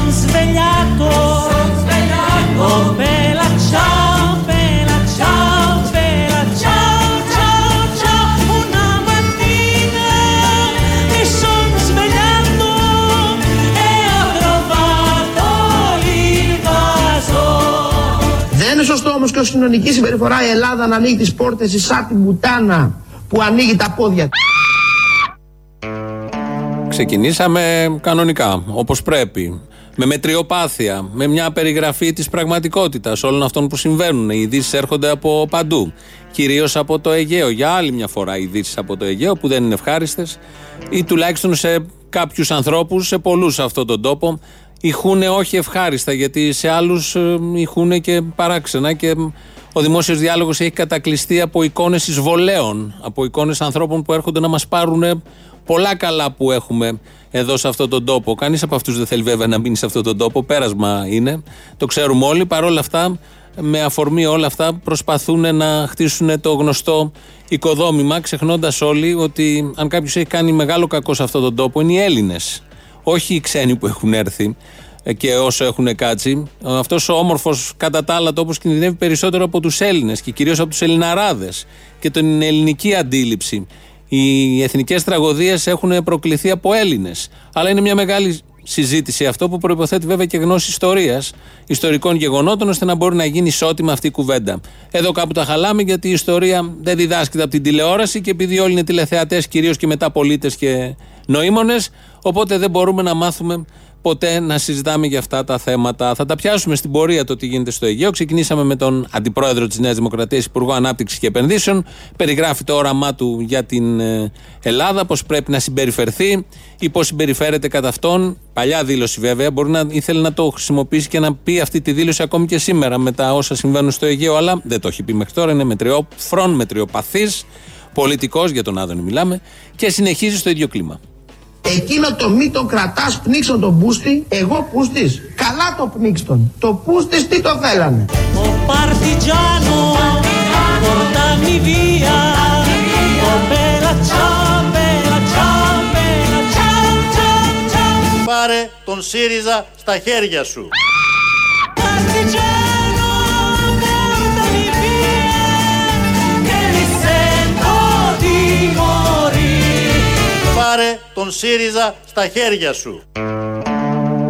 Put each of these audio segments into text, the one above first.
son svegliato, son svegliato. Oh bella ciao, bella ciao, bella ciao, ciao, ciao. Una mattina mi sono svegliato e ho trovato l'invaso. Δεν είναι σωστό όμως και ως κοινωνική συμπεριφορά η Ελλάδα να ανοίγει τις πόρτες της σαν την μπουτάνα που ανοίγει τα πόδια. Ξεκινήσαμε κανονικά, όπως πρέπει. Με μετριοπάθεια, με μια περιγραφή της πραγματικότητας όλων αυτών που συμβαίνουν. Οι ειδήσεις έρχονται από παντού. Κυρίως από το Αιγαίο. Για άλλη μια φορά οι ειδήσεις από το Αιγαίο που δεν είναι ευχάριστες ή τουλάχιστον σε κάποιους ανθρώπους, σε πολλούς σε αυτόν τον τόπο, ηχούν όχι ευχάριστα γιατί σε άλλους ηχούν και παράξενα και ο δημόσιος διάλογος έχει κατακλειστεί από εικόνες εισβολέων, από εικόνες ανθρώπων που έρχονται να μας πάρουν πολλά καλά που έχουμε εδώ σε αυτόν τον τόπο. Κανείς από αυτούς δεν θέλει βέβαια να μείνει σε αυτόν τον τόπο. Πέρασμα είναι. Το ξέρουμε όλοι. Παρ' όλα αυτά, με αφορμή όλα αυτά, προσπαθούν να χτίσουν το γνωστό οικοδόμημα, ξεχνώντας όλοι ότι αν κάποιος έχει κάνει μεγάλο κακό σε αυτόν τον τόπο, είναι οι Έλληνες. Όχι οι ξένοι που έχουν έρθει και όσο έχουν κάτσει. Αυτός ο όμορφος κατά τα άλλα τόπος κινδυνεύει περισσότερο από τους Έλληνες και κυρίως από τους Ελληναράδες και την ελληνική αντίληψη. Οι εθνικές τραγωδίες έχουν προκληθεί από Έλληνες. Αλλά είναι μια μεγάλη συζήτηση αυτό που προποθέτει βέβαια και γνώση ιστορίας, ιστορικών γεγονότων, ώστε να μπορεί να γίνει ισότιμα αυτή η κουβέντα. Εδώ κάπου τα χαλάμε γιατί η ιστορία δεν διδάσκεται από την τηλεόραση και επειδή όλοι είναι τηλεθεατές, κυρίως και μετά πολίτες και νοήμονες, οπότε δεν μπορούμε να μάθουμε ποτέ να συζητάμε για αυτά τα θέματα. Θα τα πιάσουμε στην πορεία το τι γίνεται στο Αιγαίο. Ξεκινήσαμε με τον αντιπρόεδρο της Νέας Δημοκρατίας, Υπουργό Ανάπτυξης και Επενδύσεων. Περιγράφει το όραμά του για την ε, Ελλάδα, πώς πρέπει να συμπεριφερθεί ή πώς συμπεριφέρεται κατά αυτόν. Παλιά δήλωση βέβαια. Μπορεί να ήθελε να το χρησιμοποιήσει και να πει αυτή τη δήλωση ακόμη και σήμερα με τα όσα συμβαίνουν στο Αιγαίο, αλλά δεν το έχει πει μέχρι τώρα. Είναι μετριόφρον, μετριοπαθής, πολιτικός, για τον Άδωνη μιλάμε, και συνεχίζει στο ίδιο κλίμα. Εκείνο το μη τον κρατάς πνίξον τον πούστη, εγώ πούστης. Καλά το πνίξτον. Το πούστης τι το θέλανε; Oh partigiano, portami via. Oh bella ciao, bella ciao, bella ciao, ciao, ciao. Πάρε τον ΣΥΡΙΖΑ στα χέρια σου. Πάρε τον ΣΥΡΙΖΑ στα χέρια σου.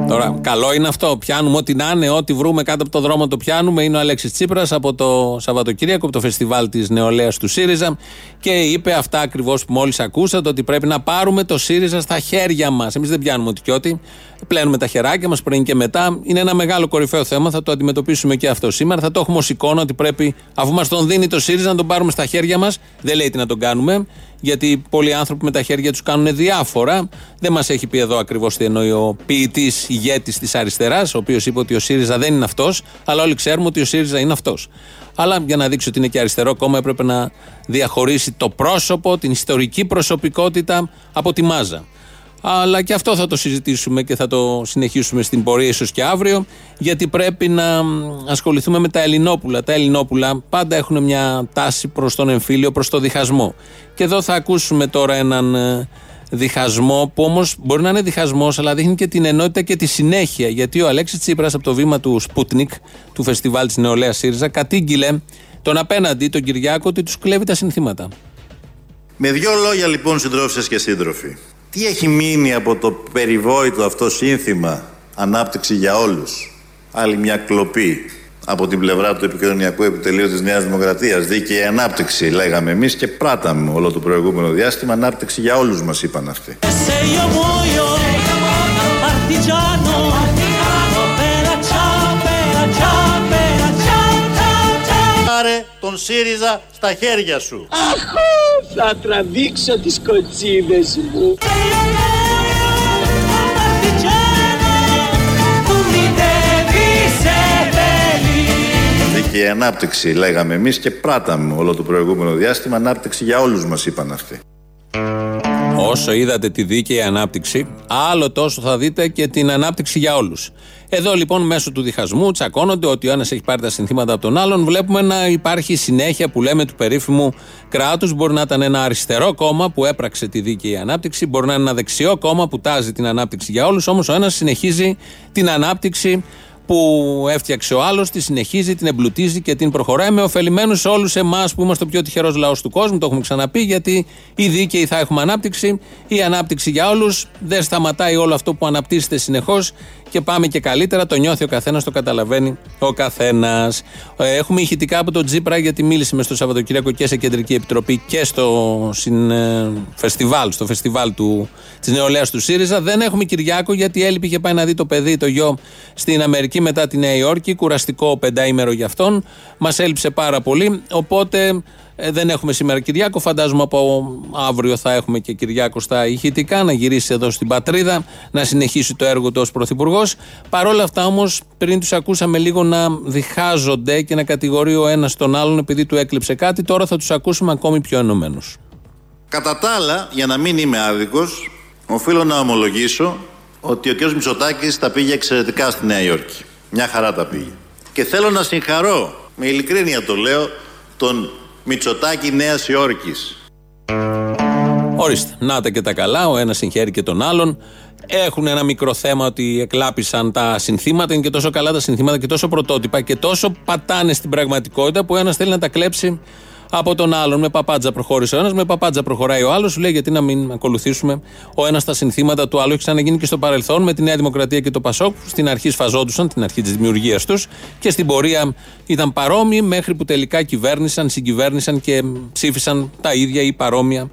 Τώρα, καλό είναι αυτό. Πιάνουμε ό,τι να είναι, ό,τι βρούμε κάτω από το δρόμο το πιάνουμε. Είναι ο Αλέξης Τσίπρας από το Σαββατοκύριακο, από το φεστιβάλ της νεολαίας του ΣΥΡΙΖΑ και είπε αυτά ακριβώς που μόλις ακούσατε, ότι πρέπει να πάρουμε το ΣΥΡΙΖΑ στα χέρια μας. Εμείς δεν πιάνουμε ό,τι και ό,τι. Πλένουμε τα χεράκια μας πριν και μετά. Είναι ένα μεγάλο κορυφαίο θέμα. Θα το αντιμετωπίσουμε και αυτό σήμερα. Θα το έχουμε ως εικόνα ότι πρέπει, αφού μας τον δίνει το ΣΥΡΙΖΑ, να τον πάρουμε στα χέρια μας. Δεν λέει τι να τον κάνουμε γιατί πολλοί άνθρωποι με τα χέρια τους κάνουν διάφορα. Δεν μας έχει πει εδώ ακριβώς τι εννοεί ο ποιητής ηγέτης της αριστεράς, ο οποίος είπε ότι ο ΣΥΡΙΖΑ δεν είναι αυτός, αλλά όλοι ξέρουμε ότι ο ΣΥΡΙΖΑ είναι αυτός. Αλλά για να δείξει ότι είναι και αριστερό κόμμα, έπρεπε να διαχωρίσει το πρόσωπο, την ιστορική προσωπικότητα από τη μάζα. Αλλά και αυτό θα το συζητήσουμε και θα το συνεχίσουμε στην πορεία, ίσως και αύριο, γιατί πρέπει να ασχοληθούμε με τα Ελληνόπουλα. Τα Ελληνόπουλα πάντα έχουν μια τάση προς τον εμφύλιο, προς το διχασμό. Και εδώ θα ακούσουμε τώρα έναν ε, διχασμό, που όμως μπορεί να είναι διχασμός, αλλά δείχνει και την ενότητα και τη συνέχεια. Γιατί ο Αλέξης Τσίπρας από το βήμα του Σπούτνικ, του φεστιβάλ της Νεολαίας ΣΥΡΙΖΑ, κατήγγειλε τον απέναντι, τον Κυριάκο, ότι τους κλέβει τα συνθήματα. Με δύο λόγια λοιπόν συντρόφισσες και σύντροφοι. Τι έχει μείνει από το περιβόητο αυτό σύνθημα ανάπτυξη για όλους. Άλλη μια κλοπή από την πλευρά του επικοινωνιακού επιτελείου της Νέας Δημοκρατίας. Δίκαιη ανάπτυξη λέγαμε εμείς και πράταμε όλο το προηγούμενο διάστημα. Ανάπτυξη για όλους μας είπαν αυτοί. Πάρε τον ΣΥΡΙΖΑ στα χέρια σου. Θα τραβήξω τις κοτσίδες μου. Partigiano, tu mi devi seppellire. Δίκαιη ανάπτυξη λέγαμε εμείς και πράταμε όλο το προηγούμενο διάστημα. Ανάπτυξη για όλους μας είπαν αυτοί. Όσο είδατε τη δίκαιη ανάπτυξη, άλλο τόσο θα δείτε και την ανάπτυξη για όλους. Εδώ λοιπόν μέσω του διχασμού τσακώνονται ότι ο ένας έχει πάρει τα συνθήματα από τον άλλον. Βλέπουμε να υπάρχει συνέχεια που λέμε του περίφημου κράτους. Μπορεί να ήταν ένα αριστερό κόμμα που έπραξε τη δίκαιη ανάπτυξη, μπορεί να είναι ένα δεξιό κόμμα που τάζει την ανάπτυξη για όλους. Όμως ο ένας συνεχίζει την ανάπτυξη που έφτιαξε ο άλλος, τη συνεχίζει, την εμπλουτίζει και την προχωράει με ωφελημένου όλους εμάς που είμαστε ο πιο τυχερός λαός του κόσμου. Το έχουμε ξαναπεί, γιατί οι δίκαιοι θα έχουμε ανάπτυξη. Η ανάπτυξη για όλους δεν σταματάει όλο αυτό που αναπτύσσεται συνεχώς και πάμε και καλύτερα. Το νιώθει ο καθένας, το καταλαβαίνει ο καθένας. Ε, έχουμε ηχητικά από τον Τζίπρα γιατί μίλησε μες στο Σαββατοκύριακο και σε κεντρική επιτροπή και στο συν, ε, φεστιβάλ, στο φεστιβάλ της νεολαίας του ΣΥΡΙΖΑ. Δεν έχουμε Κυριάκο γιατί έλειπε είχε πάει να δει το παιδί, το γιο στην Αμερική μετά τη Νέα Υόρκη. Κουραστικό πεντάήμερο για αυτόν. Μας έλειψε πάρα πολύ. Οπότε ε, δεν έχουμε σήμερα Κυριάκο. Φαντάζομαι από αύριο θα έχουμε και Κυριάκο στα ηχητικά να γυρίσει εδώ στην πατρίδα, να συνεχίσει το έργο του ως Πρωθυπουργός. Παρ' όλα αυτά όμως, πριν τους ακούσαμε λίγο να διχάζονται και να κατηγορεί ο ένας τον άλλον επειδή του έκλειψε κάτι, τώρα θα τους ακούσουμε ακόμη πιο ενωμένους. Κατά τα άλλα, για να μην είμαι άδικος, οφείλω να ομολογήσω ότι ο κ. Μητσοτάκης τα πήγε εξαιρετικά στη Νέα Υόρκη. Μια χαρά τα πήγε. Και θέλω να συγχαρώ, με ειλικρίνεια το λέω, τον Μητσοτάκη Νέας Υόρκης. Ορίστε, να τα και τα καλά, ο ένας συγχαίρει και τον άλλον. Έχουν ένα μικρό θέμα ότι εκλάπησαν τα συνθήματα. Είναι και τόσο καλά τα συνθήματα και τόσο πρωτότυπα και τόσο πατάνε στην πραγματικότητα που ένας θέλει να τα κλέψει από τον άλλον. Με παπάντζα προχώρησε ο ένας, με παπάντζα προχωράει ο άλλος. Σου λέει γιατί να μην ακολουθήσουμε ο ένας τα συνθήματα του άλλου; Έχει ξαναγίνει και στο παρελθόν με τη Νέα Δημοκρατία και το Πασόκ. Στην αρχή σφαζόντουσαν, την αρχή της δημιουργίας τους και στην πορεία ήταν παρόμοιοι μέχρι που τελικά κυβέρνησαν, συγκυβέρνησαν και ψήφισαν τα ίδια ή παρόμοια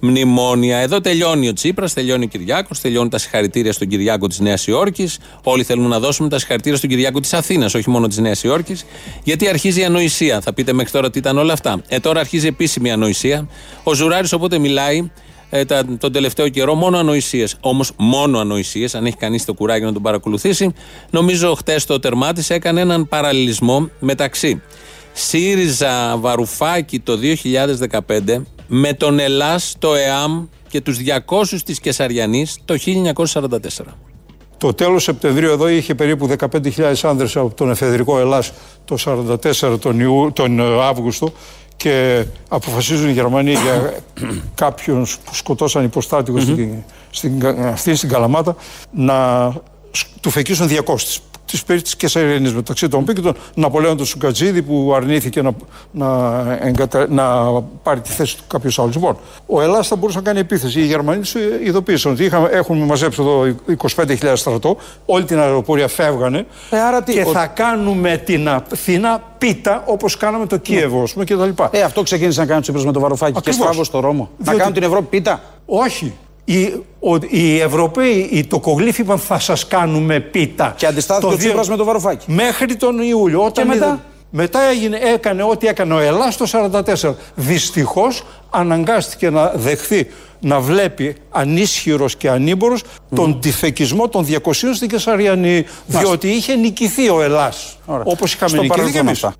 μνημόνια. Εδώ τελειώνει ο Τσίπρας, τελειώνει ο Κυριάκος, τελειώνει τα συγχαρητήρια στον Κυριάκο της Νέας Υόρκης. Όλοι θέλουν να δώσουμε τα συγχαρητήρια στον Κυριάκο της Αθήνας, όχι μόνο της Νέας Υόρκης. Γιατί αρχίζει η ανοησία. Θα πείτε μέχρι τώρα τι ήταν όλα αυτά. Ε, τώρα αρχίζει επίσημη ανοησία. Ο Ζουράρης οπότε μιλάει ε, τα, τον τελευταίο καιρό μόνο ανοησίες. Όμως μόνο ανοησίες, αν έχει κανείς το κουράγιο να τον παρακολουθήσει. Νομίζω χτες το τερμάτισε έκανε έναν παραλληλισμό μεταξύ ΣΥΡΙΖΑ Βαρουφάκη το 2015 με τον Ελλάς, το ΕΑΜ και τους 200 της Κεσαριανής το 1944. Το τέλος Σεπτεμβρίου εδώ είχε περίπου 15.000 άνδρες από τον εφεδρικό Ελλάς το 1944 τον, Ιού, τον Αύγουστο και αποφασίζουν οι Γερμανοί για κάποιον που σκοτώσαν υποστάτικο στην, στην, αυτή στην Καλαμάτα να του φεκίσουν 200 τη περί τη Κεσαριανή μεταξύ των οποίων και τον Ναπολέον του Σουκατζίδη που αρνήθηκε να, να, εγκατα... να πάρει τη θέση του κάποιος άλλος. Λοιπόν, ο Ελλάδα θα μπορούσε να κάνει επίθεση. Οι Γερμανοί τους ειδοποίησαν ότι είχαμε, έχουν μαζέψει εδώ 25.000 στρατό, όλη την αεροπορία φεύγανε Ε, άρα τι, και ο- θα κάνουμε την Αθήνα πίτα όπως κάναμε το Κίεβο ας πούμε, και τα λοιπά. Ε, αυτό ξεκίνησε να κάνει ο Τσίπρας με τον Βαρουφάκη και Ακριβώς. στράβο στο Ρώμο. Θα Διότι- κάνουν την Ευρώπη πίτα. Όχι. Οι, ο, οι Ευρωπαίοι, οι τοκογλύφοι είπαν θα σας κάνουμε πίτα. Και αντιστάθηκε Το ο Τσίπρας με τον Βαρουφάκη. Μέχρι τον Ιούλιο. Όταν μετά; είδαν- μετά έγινε, έκανε ό,τι έκανε ο Ελλάς το 1944. Δυστυχώς αναγκάστηκε να δεχθεί να βλέπει ανίσχυρος και ανήμπορος τον τυφεκισμό των 200 στην Κεσαριανή. Διότι είχε νικηθεί ο Ελλάς. Ωραία. Όπως είχαμε Στο νικηθεί και παρελθόν εμείς. αυτά.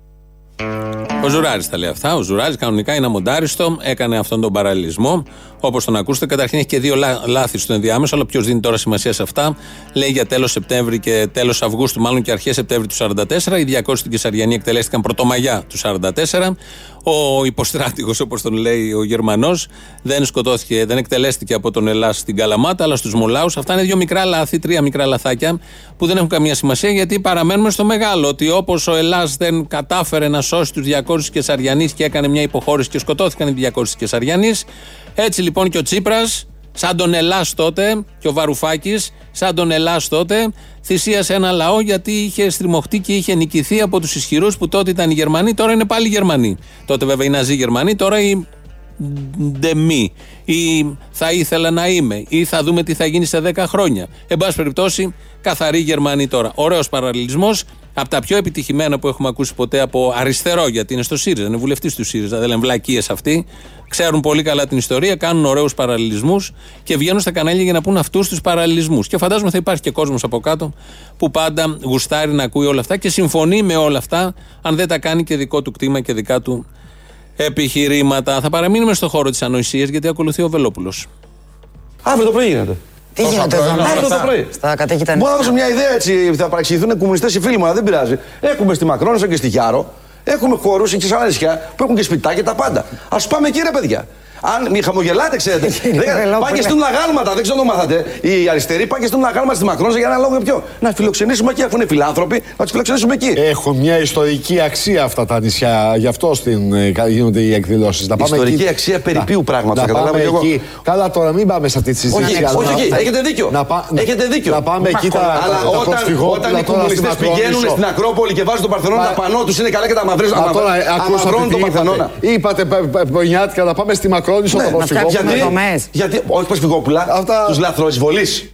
Ο Ζουράρης τα λέει αυτά. Ο Ζουράρης κανονικά είναι αμοντάριστο. Έκανε αυτόν τον παραλληλισμό. Όπως τον ακούσετε, καταρχήν έχει και δύο λά- λάθη στο ενδιάμεσο, αλλά ποιος δίνει τώρα σημασία σε αυτά. Λέει για τέλος Σεπτέμβρη και τέλος Αυγούστου, μάλλον και αρχές Σεπτέμβρη του 44. Οι 200 στην Κεσαριανή εκτελέστηκαν πρωτομαγιά του 44. Ο υποστράτηγος, όπως τον λέει ο Γερμανός, δεν σκοτώθηκε, δεν εκτελέστηκε από τον Ελλάς στην Καλαμάτα, αλλά στους Μολάους. Αυτά είναι δύο μικρά λάθη, τρία μικρά λαθάκια που δεν έχουν καμία σημασία γιατί παραμένουμε στο μεγάλο. Ότι όπως ο Ελλάς δεν κατάφερε να σώσει τους 200 Κεσαριανή και έκανε μια υποχώρηση και σκοτώθηκαν οι 200 Κεσαριανή, έτσι λοιπόν και ο Τσίπρας, σαν τον Ελλάς τότε, και ο Βαρουφάκης, σαν τον Ελλάς τότε, θυσίασε ένα λαό γιατί είχε στριμωχτεί και είχε νικηθεί από τους ισχυρούς που τότε ήταν οι Γερμανοί, τώρα είναι πάλι οι Γερμανοί. Τότε βέβαια οι Ναζί Γερμανοί, τώρα οι ντεμή ή θα ήθελα να είμαι ή θα δούμε τι θα γίνει σε 10 χρόνια. Εν πάση περιπτώσει, καθαροί Γερμανοί τώρα. Ωραίος παραλληλισμός από τα πιο επιτυχημένα που έχουμε ακούσει ποτέ από αριστερό, γιατί είναι στο ΣΥΡΙΖΑ, είναι βουλευτής του ΣΥΡΙΖΑ, δεν λένε βλακίες αυτοί. Ξέρουν πολύ καλά την ιστορία, κάνουν ωραίους παραλληλισμούς και βγαίνουν στα κανάλια για να πούν αυτούς τους παραλληλισμούς. Και φαντάζομαι θα υπάρχει και κόσμος από κάτω που πάντα γουστάρει να ακούει όλα αυτά και συμφωνεί με όλα αυτά, αν δεν τα κάνει και δικό του κτήμα και δικά του επιχειρήματα. Θα παραμείνουμε στο χώρο της ανοησίας γιατί ακολουθεί ο Βελόπουλος. Αύριο το πρωί γίνεται. Τι γίνεται εδώ Αύριο μέσα, το πρωί. στα κατέχητα Μπορώ να νησιά. δώσω μια ιδέα έτσι. Θα παραξηγηθούν κομμουνιστέ οι φίλοι μου, αλλά δεν πειράζει. Έχουμε στη Μακρόνισσα και στη Γιάρο. Έχουμε χώρους και σε άλλα νησιά που έχουν και σπιτάκια τα πάντα. Α πάμε εκεί, ρε παιδιά. Αν μη χαμογελάτε, ξέρετε. Κύριε Δεν- Βελόπουλε. Πάνε και στέλνουν αγάλματα, δεν ξέρω αν το μάθατε. Οι αριστεροί πάνε και στέλνουν αγάλματα στη Μακρόνισσα για ένα λόγο ποιο. Να φιλοξενήσουμε εκεί, αφού είναι φιλάνθρωποι, να τους φιλοξενήσουμε εκεί. Έχουν μια ιστορική αξία αυτά τα νησιά, γι' αυτό στην, ε, κα- γίνονται οι εκδηλώσεις. Ιστορική αξία περί ποιου πράγματος, Να θα καταλάβω πάμε κι εγώ. εκεί. Καλά, τώρα μην πάμε σε αυτή τη συζήτηση. Όχι, αλλά όχι, να- όχι, έχετε δίκιο. Να, πά- Έχετε δίκιο. Να πάμε εκεί τα, Αλλά τα όταν, προσφυγόπουλα όταν οι τώρα στην κομμουνιστές πηγαίνουν Ακρόνησο. στην Ακρόπολη και βάζουν τον Παρθενώνα Μα- τα πανό του είναι καλά και τα μαυρίζουν. Μα τώρα ε, ακούσατε αμαυρώνουν τι τον είπατε. Παρθενώνα. Είπατε πε- πε- πονιάτικα να πάμε στη Μακρόνισο Ναι, τα να προσφυγόπουλα. φτιάξουμε Γιατί, δομές. γιατί, όχι προσφυγόπουλα, Αυτά- τους λαθροεισβολείς.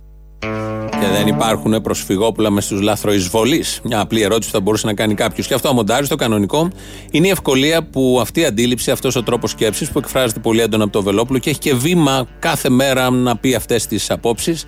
Και δεν υπάρχουν προσφυγόπουλα μες στους λάθροεισβολεί. Μια απλή ερώτηση που θα μπορούσε να κάνει κάποιος. Και αυτό αμοντάρει το κανονικό. Είναι η ευκολία που αυτή η αντίληψη, αυτός ο τρόπος σκέψης που εκφράζεται πολύ έντονα από το Βελόπουλο και έχει και βήμα κάθε μέρα να πει αυτές τις απόψεις.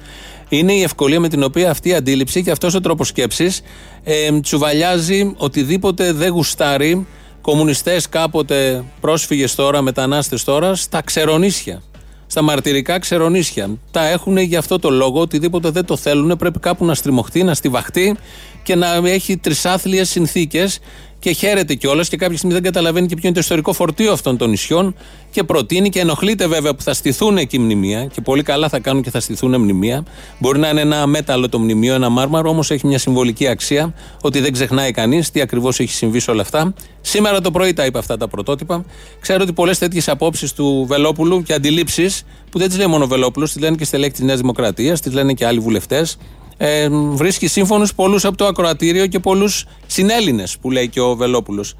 Είναι η ευκολία με την οποία αυτή η αντίληψη και αυτός ο τρόπος σκέψης ε, τσουβαλιάζει οτιδήποτε δεν γουστάρει κομμουνιστές κάποτε, πρόσφυγες τώρα, μετανάστες τώρα, στα ξερονίσια στα μαρτυρικά ξερονίσια. Τα έχουν για αυτό το λόγο, οτιδήποτε δεν το θέλουν, πρέπει κάπου να στριμωχτεί, να στιβαχτεί και να έχει τρισάθλιες συνθήκες. Και χαίρεται κιόλας και κάποια στιγμή δεν καταλαβαίνει και ποιο είναι το ιστορικό φορτίο αυτών των νησιών και προτείνει και ενοχλείται βέβαια που θα στηθούν εκεί μνημεία και πολύ καλά θα κάνουν και θα στηθούν μνημεία. Μπορεί να είναι ένα μέταλλο το μνημείο, ένα μάρμαρο, όμως έχει μια συμβολική αξία ότι δεν ξεχνάει κανείς τι ακριβώς έχει συμβεί σε όλα αυτά. Σήμερα το πρωί τα είπε αυτά τα πρωτότυπα. Ξέρω ότι πολλές τέτοιες απόψεις του Βελόπουλου και αντιλήψεις, που δεν τις λέει μόνο ο Βελόπουλος, τις λένε και στελέχη της Νέας Δημοκρατίας, τις λένε και άλλοι βουλευτές, ε, βρίσκει σύμφωνου πολλούς από το ακροατήριο και πολλούς συνέλληνες που λέει και ο Βελόπουλος.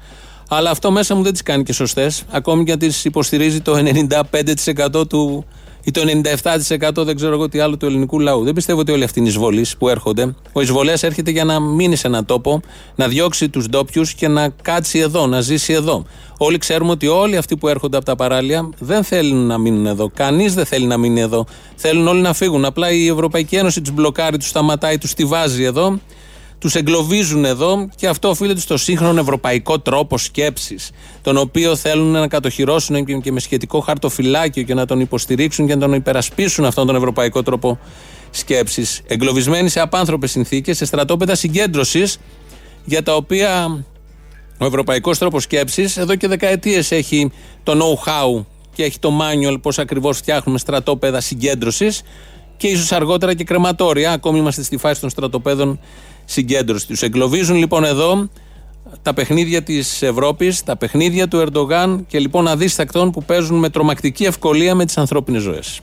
Αλλά αυτό μέσα μου δεν τις κάνει και σωστές, ακόμη και αν τις υποστηρίζει το 95% του ή το 97% δεν ξέρω εγώ τι άλλο του ελληνικού λαού. Δεν πιστεύω ότι όλοι αυτοί είναι εισβολείς που έρχονται. Ο εισβολέας έρχεται για να μείνει σε έναν τόπο, να διώξει τους ντόπιους και να κάτσει εδώ, να ζήσει εδώ. Όλοι ξέρουμε ότι όλοι αυτοί που έρχονται από τα παράλια δεν θέλουν να μείνουν εδώ. Κανείς δεν θέλει να μείνει εδώ. Θέλουν όλοι να φύγουν. Απλά η Ευρωπαϊκή Ένωση τους μπλοκάρει, τους σταματάει, τους τη βάζει εδώ τους εγκλωβίζουν εδώ και αυτό οφείλεται στο σύγχρονο ευρωπαϊκό τρόπο σκέψης, τον οποίο θέλουν να κατοχυρώσουν και- και με σχετικό χαρτοφυλάκιο και να τον υποστηρίξουν και να τον υπερασπίσουν αυτόν τον ευρωπαϊκό τρόπο σκέψης. Εγκλωβισμένοι σε απάνθρωπες συνθήκες, σε στρατόπεδα συγκέντρωσης, για τα οποία ο ευρωπαϊκός τρόπος σκέψης εδώ και δεκαετίες έχει το know-how και έχει το manual πώς ακριβώς φτιάχνουμε στρατόπεδα συγκέντρωσης και ίσως αργότερα και κρεματόρια. Ακόμη είμαστε στη φάση των στρατοπέδων συγκέντρωση. Τους εγκλωβίζουν λοιπόν εδώ τα παιχνίδια της Ευρώπης, τα παιχνίδια του Ερντογάν και λοιπόν αδίστακτων που παίζουν με τρομακτική ευκολία με τις ανθρώπινες ζωές.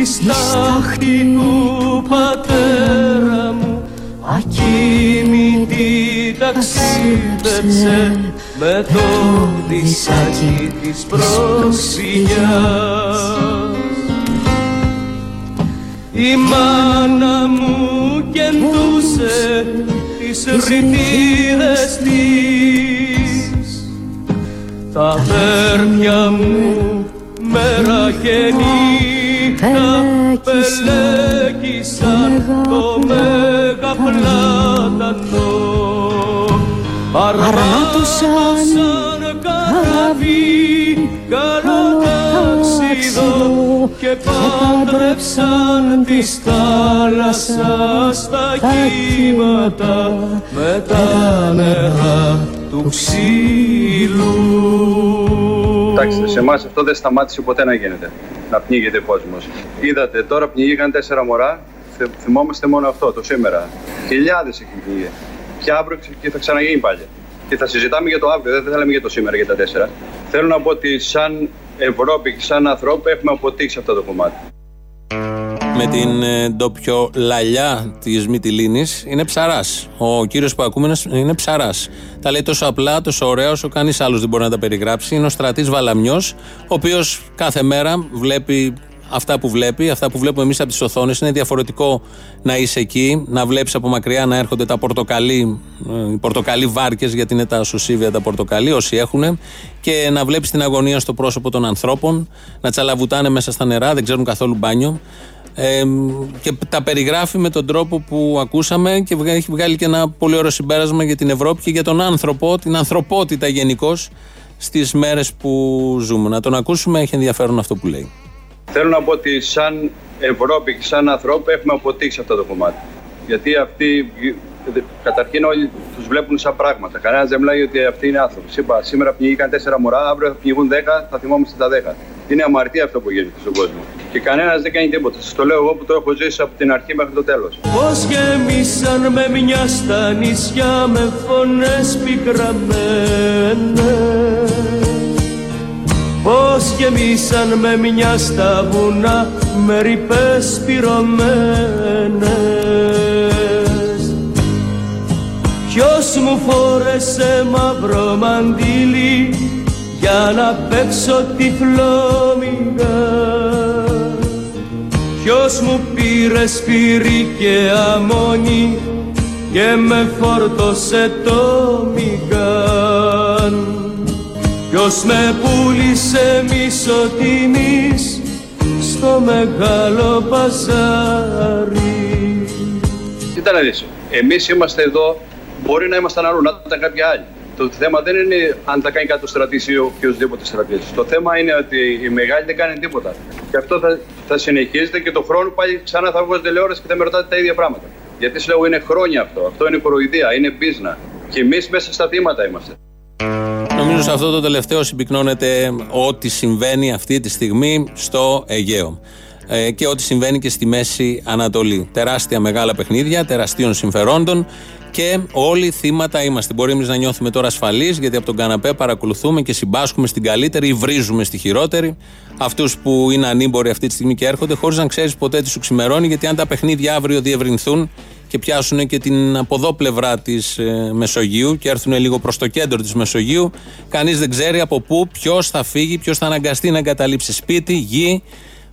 Η στάχτη του πατέρα μου ακίνητη ταξίδεψε με το δισάκι της προσφυγιάς. Η μάνα μου κεντούσε τις ρητίδες της. Τα πέρια μου μέρα και νύχτα πελέκισαν το μέγα πλάτανο αρμάτωσαν και πάντρεψαν της θάλασσας στα κύματα με τα νερά του ξύλου. Εντάξει, σε εμάς αυτό δεν σταμάτησε ποτέ να γίνεται. Να πνίγεται ο κόσμος. Είδατε, τώρα πνίγηκαν τέσσερα μωρά. Θε- Θυμόμαστε μόνο αυτό, το σήμερα. Χιλιάδες έχει πνίγει. Και αύριο ξε- και θα ξαναγίνει πάλι. Και θα συζητάμε για το αύριο, δεν θα λέμε για το σήμερα, για τα τέσσερα. Θέλω να πω ότι σαν Ευρώπη και σαν ανθρώποι έχουμε αποτύχει σε αυτό το κομμάτι. με την ε, ντόπιο λαλιά της Μυτιλίνης είναι ψαράς. Ο κύριος που ακούμε είναι- είναι ψαράς. Τα λέει τόσο απλά, τόσο ωραία, όσο κανείς άλλος δεν μπορεί να τα περιγράψει. Είναι ο στρατής Βαλαμιός, ο οποίος κάθε μέρα βλέπει αυτά που βλέπει, αυτά που βλέπουμε εμείς από τις οθόνες. Είναι διαφορετικό να είσαι εκεί, να βλέπεις από μακριά να έρχονται τα πορτοκαλί, ε, οι πορτοκαλί βάρκες, γιατί είναι τα σωσίβια τα πορτοκαλί, όσοι έχουν, και να βλέπεις την αγωνία στο πρόσωπο των ανθρώπων, να τσαλαβουτάνε μέσα στα νερά, δεν ξέρουν καθόλου μπάνιο. Ε, και τα περιγράφει με τον τρόπο που ακούσαμε και βγα- έχει βγάλει και ένα πολύ ωραίο συμπέρασμα για την Ευρώπη και για τον άνθρωπο, την ανθρωπότητα γενικώς. στις μέρες που ζούμε. Να τον ακούσουμε, έχει ενδιαφέρον αυτό που λέει. Θέλω να πω ότι σαν Ευρώπη και σαν ανθρώποι έχουμε αποτύξει αυτό το κομμάτι. Γιατί αυτοί, καταρχήν όλοι τους βλέπουν σαν πράγματα. Κανένας δεν μιλάει ότι αυτοί είναι άνθρωποι. Είπα, σήμερα πνιγήκαν τέσσερα μωρά, αύριο θα πνιγούν δέκα, θα θυμόμαστε τα δέκα. Είναι αμαρτία αυτό που γίνεται στον κόσμο. Και κανένας δεν κάνει τίποτα. Σας το λέω εγώ που το έχω ζήσει από την αρχή μέχρι το τέλος. Πώς γεμίσαν με μια στα νησιά με φωνές πικραμένες Πώς γεμίσαν με μια στα βουνά με ρηπές πυρωμένες. Ποιος μου φόρεσε μαύρο μαντίλι για να παίξω τη φλόμιγα Ποιος μου πήρε σπύρι και αμόνι και με φόρτωσε το μηγάν Ποιος με πούλησε μισό τιμής στο μεγάλο παζάρι Κοίτα να δεις, εμείς είμαστε εδώ, μπορεί να ήμασταν αλλού, να ήταν κάποια άλλη. Το θέμα δεν είναι αν τα κάνει κάτι το στρατής ή οποιοδήποτε στρατής. Το θέμα είναι ότι οι μεγάλοι δεν κάνουν τίποτα. Και αυτό θα, θα συνεχίζεται και το χρόνο πάλι ξανά θα βγω στην τηλεόραση και θα με ρωτάτε τα ίδια πράγματα. Γιατί σου λέω είναι χρόνια αυτό. Αυτό είναι κοροϊδία, είναι μπίζνα. Και εμείς μέσα στα θύματα είμαστε. Νομίζω σε αυτό το τελευταίο συμπυκνώνεται ό,τι συμβαίνει αυτή τη στιγμή στο Αιγαίο. Ε, και ό,τι συμβαίνει και στη Μέση Ανατολή. Τεράστια μεγάλα παιχνίδια, τεραστίων συμφερόντων και όλοι θύματα είμαστε. Μπορεί εμείς να νιώθουμε τώρα ασφαλείς, γιατί από τον καναπέ παρακολουθούμε και συμπάσχουμε στην καλύτερη ή βρίζουμε στη χειρότερη. Αυτούς που είναι ανήμποροι αυτή τη στιγμή και έρχονται, χωρίς να ξέρεις ποτέ τι σου ξημερώνει, γιατί αν τα παιχνίδια αύριο διευρυνθούν και πιάσουν και την από εδώ πλευρά της ε, Μεσογείου και έρθουν λίγο προς το κέντρο της Μεσογείου, κανείς δεν ξέρει από πού, ποιος θα φύγει, ποιος θα αναγκαστεί να εγκαταλείψει σπίτι, γη,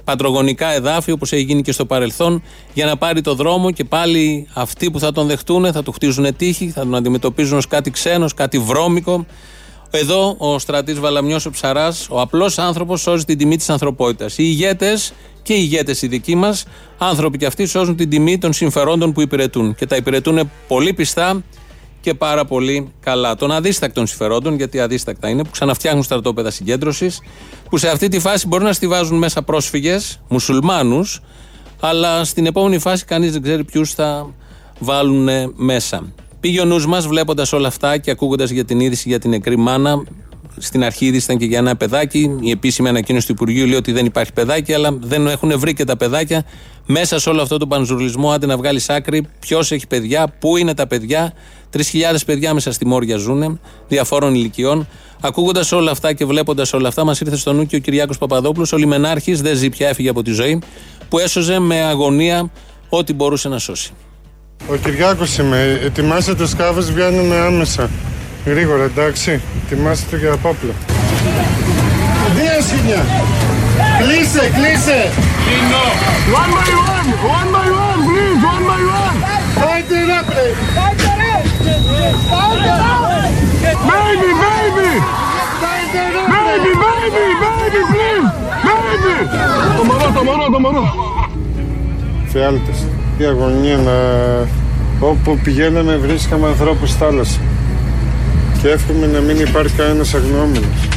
πατρογονικά εδάφη όπως έχει γίνει και στο παρελθόν για να πάρει το δρόμο και πάλι αυτοί που θα τον δεχτούν θα του χτίζουν τύχη, θα τον αντιμετωπίζουν ως κάτι ξένος, κάτι βρώμικο. Εδώ ο στρατής Βαλαμιός ο Ψαράς, ο απλός άνθρωπος, σώζει την τιμή της ανθρωπότητας. Οι ηγέτες και οι ηγέτες οι δικοί μας, άνθρωποι και αυτοί, σώζουν την τιμή των συμφερόντων που υπηρετούν. Και τα υπηρετούν πολύ πιστά και πάρα πολύ καλά. Των αδίστακτων συμφερόντων, γιατί αδίστακτα είναι, που ξαναφτιάχνουν στρατόπεδα συγκέντρωσης, που σε αυτή τη φάση μπορεί να στηβάζουν μέσα πρόσφυγες, μουσουλμάνους, αλλά στην επόμενη φάση κανείς δεν ξέρει ποιους θα βάλουν μέσα. Πήγε ο νου μας βλέποντας όλα αυτά και ακούγοντας για την είδηση για την νεκρή μάνα. Στην αρχή η είδηση ήταν και για ένα παιδάκι. Η επίσημη ανακοίνωση του Υπουργείου λέει ότι δεν υπάρχει παιδάκι, αλλά δεν έχουν βρει και τα παιδάκια. Μέσα σε όλο αυτό το πανζουρλισμό, άντε να βγάλεις άκρη, ποιος έχει παιδιά, πού είναι τα παιδιά. 3.000 παιδιά μέσα στη Μόρια ζουν, διαφόρων ηλικιών. Ακούγοντας όλα αυτά και βλέποντας όλα αυτά, μας ήρθε στο νου και ο Κυριάκος Παπαδόπουλος, ο λιμενάρχης, δεν ζει πια, έφυγε από τη ζωή, που έσωζε με αγωνία ό,τι μπορούσε να σώσει. Ο Κυριάκος είμαι. Ετοιμάστε το σκάφος, βγαίνουμε άμεσα. Γρήγορα, εντάξει. Ετοιμάστε το για πάπλα. Δύο σκηνιά. Κλείσε, κλείσε. One by one, one by one, please, one by one. Fight it up, please. Baby, baby. Baby, baby, baby, please. Baby. Το μωρό, το μωρό, το μωρό. Φιάλτες. Η αγωνία να... Όπου πηγαίναμε βρίσκαμε ανθρώπους στη θάλασσα. Και εύχομαι να μην υπάρχει κανένας αγνοούμενος.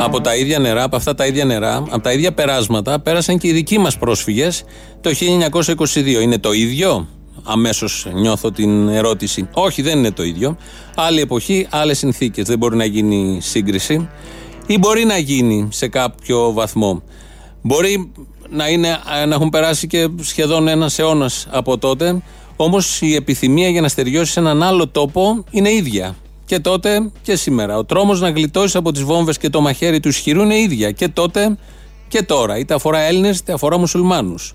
Από τα ίδια νερά, από αυτά τα ίδια νερά, από τα ίδια περάσματα, πέρασαν και οι δικοί μας πρόσφυγες το 1922. Είναι το ίδιο; Αμέσως νιώθω την ερώτηση. Όχι, δεν είναι το ίδιο. Άλλη εποχή, άλλες συνθήκες. Δεν μπορεί να γίνει σύγκριση. Ή μπορεί να γίνει σε κάποιο βαθμό. Μπορεί να, είναι, να έχουν περάσει και σχεδόν ένας αιώνας από τότε. Όμως η επιθυμία για να στεριώσει σε έναν άλλο τόπο είναι ίδια. Και τότε και σήμερα. Ο τρόμος να γλιτώσει από τις βόμβες και το μαχαίρι του ισχυρού είναι ίδια. Και τότε και τώρα. Είτε αφορά Έλληνες είτε αφορά μουσουλμάνους.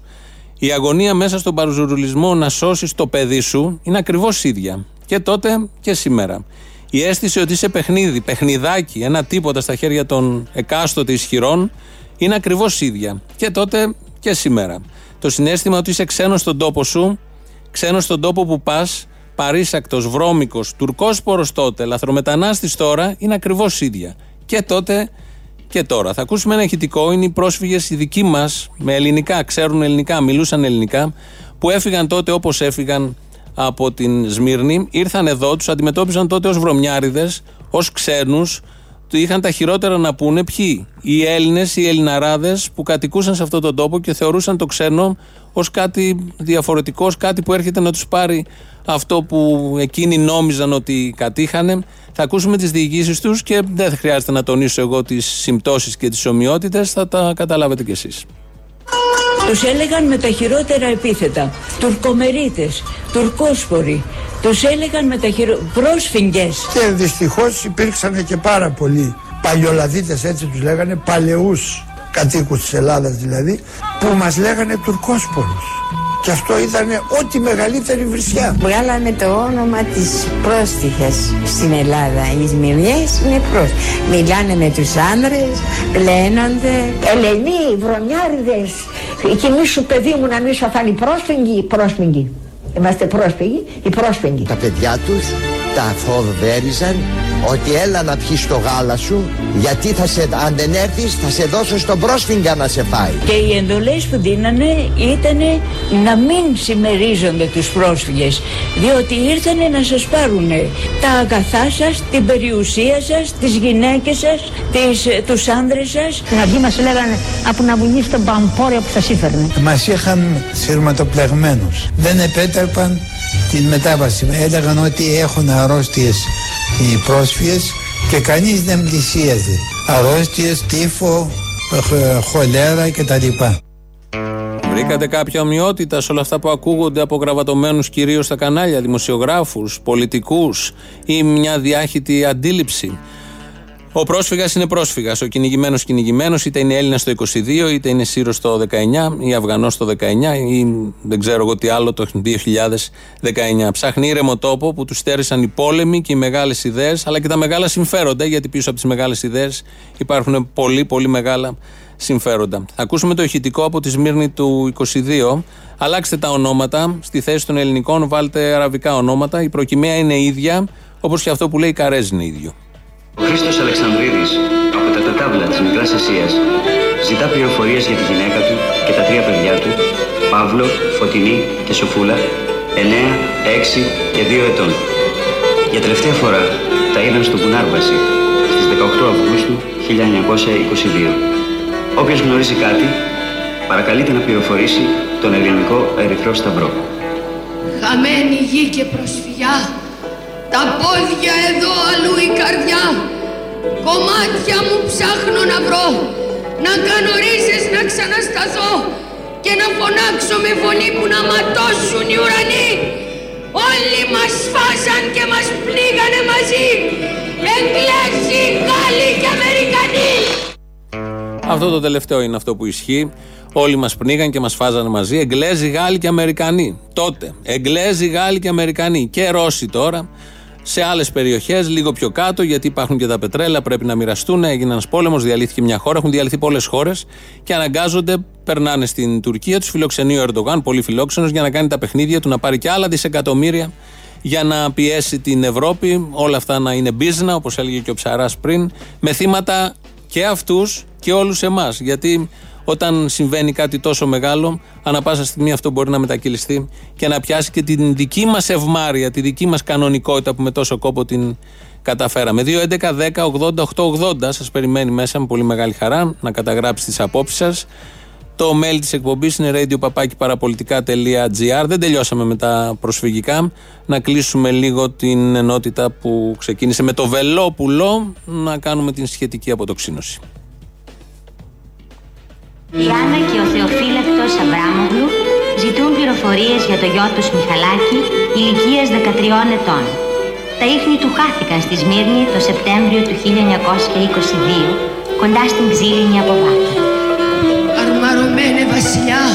Η αγωνία μέσα στον παρουζουρουλισμό να σώσει το παιδί σου είναι ακριβώς ίδια. Και τότε και σήμερα. Η αίσθηση ότι είσαι παιχνίδι, παιχνιδάκι, ένα τίποτα στα χέρια των εκάστοτε ισχυρών είναι ακριβώς ίδια. Και τότε και σήμερα. Το συνέστημα ότι είσαι ξένος στον τόπο σου, ξένος στον τόπο που πας, παρήσακτος, βρώμικος, τουρκόσπορο τότε, λαθρομετανάστης τώρα, είναι ακριβώς ίδια. Και τότε και τώρα. Θα ακούσουμε ένα ηχητικό. Είναι οι πρόσφυγες οι δικοί μας, με ελληνικά, ξέρουν ελληνικά, μιλούσαν ελληνικά, που έφυγαν τότε όπως έφυγαν από την Σμύρνη. Ήρθαν εδώ, τους αντιμετώπιζαν τότε ως βρωμιάριδες, ως ξένους, του είχαν τα χειρότερα να πούνε ποιοι. Οι Έλληνες, οι Ελληναράδες που κατοικούσαν σε αυτόν τον τόπο και θεωρούσαν το ξένο ως κάτι διαφορετικό, ως κάτι που έρχεται να τους πάρει αυτό που εκείνοι νόμιζαν ότι κατήχανε. Θα ακούσουμε τις διοικήσει τους και δεν χρειάζεται να τονίσω εγώ τις συμπτώσεις και τις ομοιότητες, θα τα καταλάβετε κι εσείς. Τους έλεγαν με τα χειρότερα επίθετα. Τουρκομερίτες, τουρκόσποροι. Τους έλεγαν με τα χειρότερα... πρόσφυγγες. Και δυστυχώς υπήρξαν και πάρα πολλοί παλιολαδίτες έτσι τους λέγανε, παλαιούς κατοίκους της Ελλάδας δηλαδή, που μας λέγανε τουρκόσπορους. Και αυτό ήταν ό,τι μεγαλύτερη βρισιά. Βγάλανε το όνομα της πρόστιχας στην Ελλάδα. Οι Σμυρνιές είναι πρόστιχες. Μιλάνε με τους άνδρες, πλένονται. Ελενοί, βρωμιάριδες. Και μη σου παιδί μου να μη σου αφάνει πρόσφυγγοι, πρόσφυγγοι. Είμαστε πρόσφυγοι, οι πρόσφυγγοι. Τα παιδιά τους τα φοβέριζαν ότι έλα να πιεις το γάλα σου γιατί θα σε, αν δεν έρθεις θα σε δώσω στον πρόσφυγγα να σε φάει. Και οι εντολές που δίνανε ήταν να μην συμμερίζονται τους πρόσφυγες διότι ήρθανε να σας πάρουν τα αγαθά σας, την περιουσία σας, τις γυναίκες σας, τις, τους άνδρες σας. Στην αρχή μας λέγανε από να βουνείς τον παμπόρια που θα σύφερνε. Μας είχαν σειρματοπλεγμένους. Δεν επέτρεπαν την μετάβαση. Έλεγαν ότι έχουν αρρώστιες οι πρόσφυγες και κανείς δεν πλησίαζε. Αρρώστιες, τύφο, χ- χολέρα κτλ. Βρήκατε κάποια ομοιότητα σε όλα αυτά που ακούγονται από γραβατωμένους κυρίως στα κανάλια, δημοσιογράφους, πολιτικούς ή μια διάχυτη αντίληψη; Ο πρόσφυγας είναι πρόσφυγας. Ο κυνηγημένος κυνηγημένος, είτε είναι Έλληνας το 22, είτε είναι Σύρος το 19, ή Αφγανός το 19, ή δεν ξέρω εγώ τι άλλο το 2019. Ψάχνει ήρεμο τόπο που τους στέρισαν οι πόλεμοι και οι μεγάλες ιδέες, αλλά και τα μεγάλα συμφέροντα, γιατί πίσω από τις μεγάλες ιδέες υπάρχουν πολύ, πολύ μεγάλα συμφέροντα. Θα ακούσουμε το ηχητικό από τη Σμύρνη του 22. Αλλάξτε τα ονόματα. Στη θέση των ελληνικών βάλτε αραβικά ονόματα. Η προκυμαία είναι ίδια, όπως και αυτό που λέει η Καρέζ είναι ίδιο. Ο Χρήστος Αλεξανδρίδης από τα τετάβλα της Μικράς Ασίας ζητά πληροφορίες για τη γυναίκα του και τα τρία παιδιά του, Παύλο, Φωτεινή και Σοφούλα, 9, 6 και 2 ετών. Για τελευταία φορά τα είδαν στο Μπουνάρμπαση στις 18 Αυγούστου 1922. Όποιος γνωρίζει κάτι, παρακαλείται να πληροφορήσει τον Ελληνικό Ερυθρό Σταυρό. Χαμένη γη και προσφυγιά, τα πόδια εδώ αλλού η καρδιά, κομμάτια μου ψάχνω να βρω, να κάνω ρίζες να ξανασταθώ και να φωνάξω με φωνή που να ματώσουν οι ουρανοί. Όλοι μας φάσαν και μας πνίγανε μαζί, Εγγλέζοι, Γάλλοι και Αμερικανοί. Αυτό το τελευταίο είναι αυτό που ισχύει. Όλοι μας πνίγαν και μας φάζανε μαζί. Εγγλέζοι, Γάλλοι και Αμερικανοί. Τότε. Εγγλέζοι, Γάλλοι και Αμερικανοί. Και Ρώσοι τώρα. Σε άλλες περιοχές, λίγο πιο κάτω, γιατί υπάρχουν και τα πετρέλαια, πρέπει να μοιραστούν. Έγινε ένα πόλεμος, διαλύθηκε μια χώρα. Έχουν διαλυθεί πολλές χώρες και αναγκάζονται, περνάνε στην Τουρκία, τους φιλοξενεί ο Ερντογάν, πολύ φιλόξενος, για να κάνει τα παιχνίδια του, να πάρει και άλλα δισεκατομμύρια για να πιέσει την Ευρώπη. Όλα αυτά να είναι μπίζνα, όπως έλεγε και ο Ψαράς πριν, με θύματα και αυτούς και όλους εμάς. Γιατί όταν συμβαίνει κάτι τόσο μεγάλο, ανά πάσα στιγμή αυτό μπορεί να μετακυλιστεί και να πιάσει και την δική μας ευμάρεια, τη δική μας κανονικότητα που με τόσο κόπο την καταφέραμε. 2, 11, 10, 80, 8, 80. Σας περιμένει μέσα με πολύ μεγάλη χαρά να καταγράψει τις απόψεις σας. Το mail της εκπομπής είναι radio.parapolitica.gr. Δεν τελειώσαμε με τα προσφυγικά. Να κλείσουμε λίγο την ενότητα που ξεκίνησε με το Βελόπουλο, να κάνουμε την σχετική αποτοξίνωση. Η Άννα και ο Θεοφύλακτος Αβράμογλου ζητούν πληροφορίες για το γιο τους Μιχαλάκη ηλικίας 13 ετών. Τα ίχνη του χάθηκαν στη Σμύρνη το Σεπτέμβριο του 1922 κοντά στην ξύλινη αποβάτη. Αρμαρωμένε βασιλιά,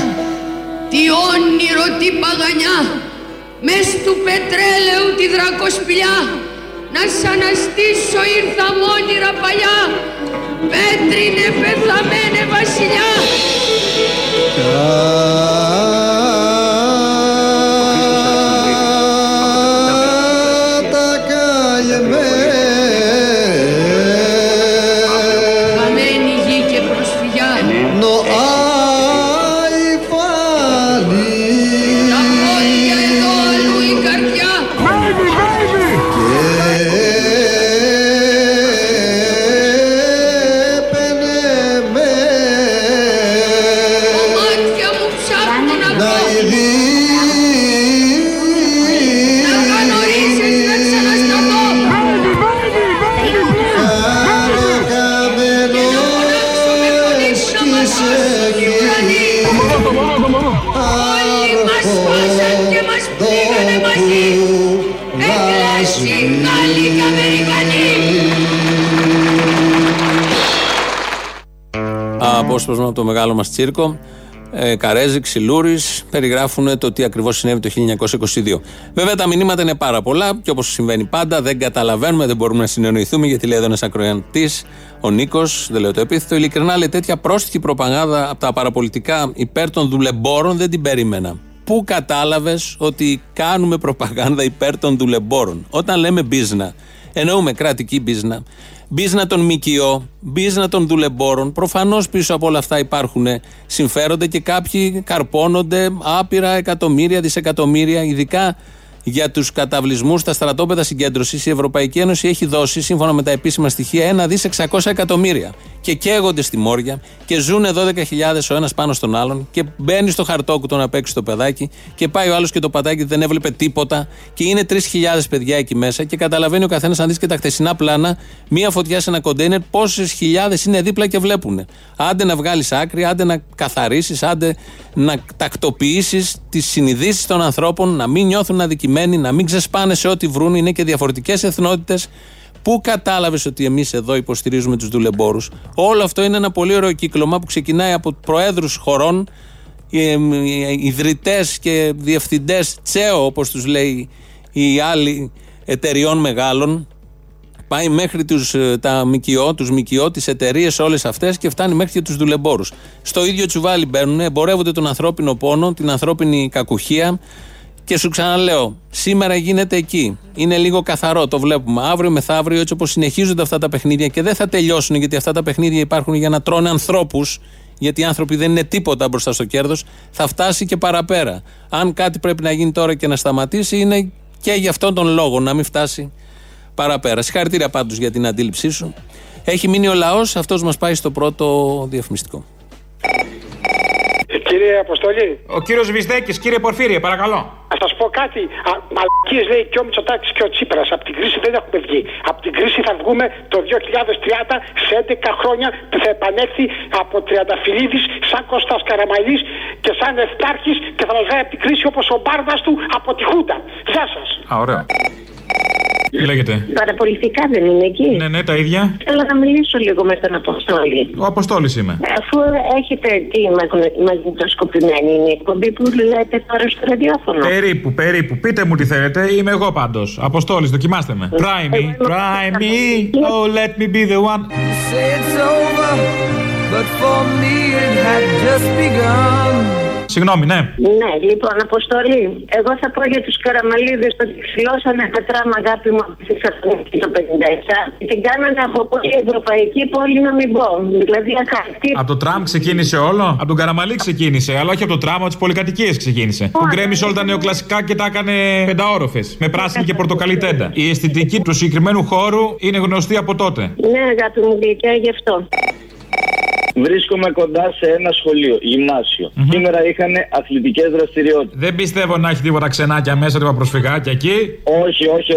τι όνειρο, τι παγανιά, μες του πετρέλαιου τη δρακοσπηλιά, να σ' αναστήσω ήρθα μόνιρα παλιά, πέτρινε πεθαμένε βασιλιά. Απόσπασμα από το μεγάλο μας τσίρκο. Ε, Καρέζη, Ξυλούρης περιγράφουν το τι ακριβώς συνέβη το 1922. Βέβαια τα μηνύματα είναι πάρα πολλά και όπως συμβαίνει πάντα δεν καταλαβαίνουμε, δεν μπορούμε να συνεννοηθούμε γιατί λέει εδώ ένας ακροατής, ο Νίκος, δεν λέω το επίθετο, ειλικρινά λέει τέτοια πρόστιχη προπαγάνδα από τα παραπολιτικά υπέρ των δουλεμπόρων δεν την περίμενα. Πού κατάλαβες ότι κάνουμε προπαγάνδα υπέρ των δουλεμπόρων; Όταν λέμε μπίζνα, εννοούμε κρατική μπίζνα, μπίζνα των ΜΚΟ, μπίζνα των δουλεμπόρων. Προφανώς πίσω από όλα αυτά υπάρχουν συμφέροντα και κάποιοι καρπώνονται άπειρα εκατομμύρια, δισεκατομμύρια, ειδικά για τους καταβλισμούς στα στρατόπεδα συγκέντρωσης. Η Ευρωπαϊκή Ένωση έχει δώσει, σύμφωνα με τα επίσημα στοιχεία, ένα δις 600 εκατομμύρια. Και καίγονται στη Μόρια και ζουν 12.000 ο ένας πάνω στον άλλον. Και μπαίνει στο χαρτόκουτο να παίξει το παιδάκι. Και πάει ο άλλος και το πατάκι δεν έβλεπε τίποτα. Και είναι 3.000 παιδιά εκεί μέσα. Και καταλαβαίνει ο καθένας, αν δεις και τα χθεσινά πλάνα, μία φωτιά σε ένα κοντέινερ, πόσες χιλιάδες είναι δίπλα και βλέπουν. Άντε να βγάλεις άκρη, άντε να καθαρίσεις, άντε να τακτοποιήσεις τις συνειδήσεις των ανθρώπων, να μην νιώθουν αδικημένοι, να μην ξεσπάνε σε ό,τι βρουν. Είναι και διαφορετικές εθνότητες. Πού κατάλαβες ότι εμείς εδώ υποστηρίζουμε τους δουλεμπόρους; Όλο αυτό είναι ένα πολύ ωραίο κύκλωμα που ξεκινάει από προέδρους χωρών, ιδρυτές και διευθυντές τσέο, όπως τους λέει οι άλλοι εταιριών μεγάλων, πάει μέχρι τους, ε, τα ΜΚΟ, τους ΜΚΟ, τις εταιρείες όλες αυτές και φτάνει μέχρι και τους δουλεμπόρους. Στο ίδιο τσουβάλι μπαίνουν, εμπορεύονται τον ανθρώπινο πόνο, την ανθρώπινη κακουχία και σου ξαναλέω, σήμερα γίνεται εκεί. Είναι λίγο καθαρό, το βλέπουμε. Αύριο μεθαύριο, έτσι όπως συνεχίζονται αυτά τα παιχνίδια και δεν θα τελειώσουν γιατί αυτά τα παιχνίδια υπάρχουν για να τρώνε ανθρώπους, γιατί οι άνθρωποι δεν είναι τίποτα μπροστά στο κέρδος, θα φτάσει και παραπέρα. Αν κάτι πρέπει να γίνει τώρα και να σταματήσει, είναι και γι' αυτόν τον λόγο να μην φτάσει παραπέρα. Συγχαρητήρια πάντως για την αντίληψή σου. Έχει μείνει ο λαός, αυτός μας πάει στο πρώτο διαφημιστικό. Κύριε Αποστολή. Ο κύριος Βυσδέκης, κύριε Πορφύριε, παρακαλώ. Να σας πω κάτι. Μαλακίες λέει και ο Μητσοτάκης και ο Τσίπρας. Από την κρίση δεν έχουμε βγει. Από την κρίση θα βγούμε το 2030 σε 11 χρόνια που θα επανέλθει από Τριανταφυλλίδης σαν Κώστας Καραμαλής και σαν Ευτάρχης και θα μας βγάλει από την κρίση όπως ο μπάρδας του από τη Χούντα. Γεια σας. Α, ωραίο. Τι λέγεται. Παραπολιτικά δεν είναι εκεί; Ναι, ναι, τα ίδια. Θέλω να μιλήσω λίγο με τον Αποστόλη. Ο Αποστόλης είμαι. Αφού έχετε τι μαγνητοσκοπημένη είναι η εκπομπή που λέτε τώρα στο ραδιόφωνο. Περίπου, περίπου. Πείτε μου τι θέλετε. Είμαι εγώ πάντως. Αποστόλης, δοκιμάστε με. Try me, try me. Oh, let me be the one. Say it's over, but for me it had just begun. Συγγνώμη, ναι. Ναι, λοιπόν, Αποστολή. Εγώ θα πω για τους καραμαλίδες ότι ξυλώσανε τα τράμα αγάπη μου από τη Θεσσαλονίκη το 57 και την κάνανε από πολύ ευρωπαϊκή πόλη να μην πω. Δηλαδή αχαρτή. Από το τραμ ξεκίνησε όλο; Από τον Καραμαλή ξεκίνησε, αλλά όχι από το τραμ, από τις πολυκατοικίες ξεκίνησε. Που γκρέμισε όλα τα νεοκλασικά και τα έκανε πενταόροφες. Με πράσινη και πορτοκαλί τέντα. Η αισθητική του συγκεκριμένου χώρου είναι γνωστή από τότε. Ναι, αγάπη μου γλυκιά γι' αυτό. Βρίσκομαι κοντά σε ένα σχολείο, γυμνάσιο. Σήμερα είχαν αθλητικές δραστηριότητες. Δεν πιστεύω να έχει τίποτα ξενάκια μέσα, τίποτα προσφυγάκια εκεί. Όχι, όχι.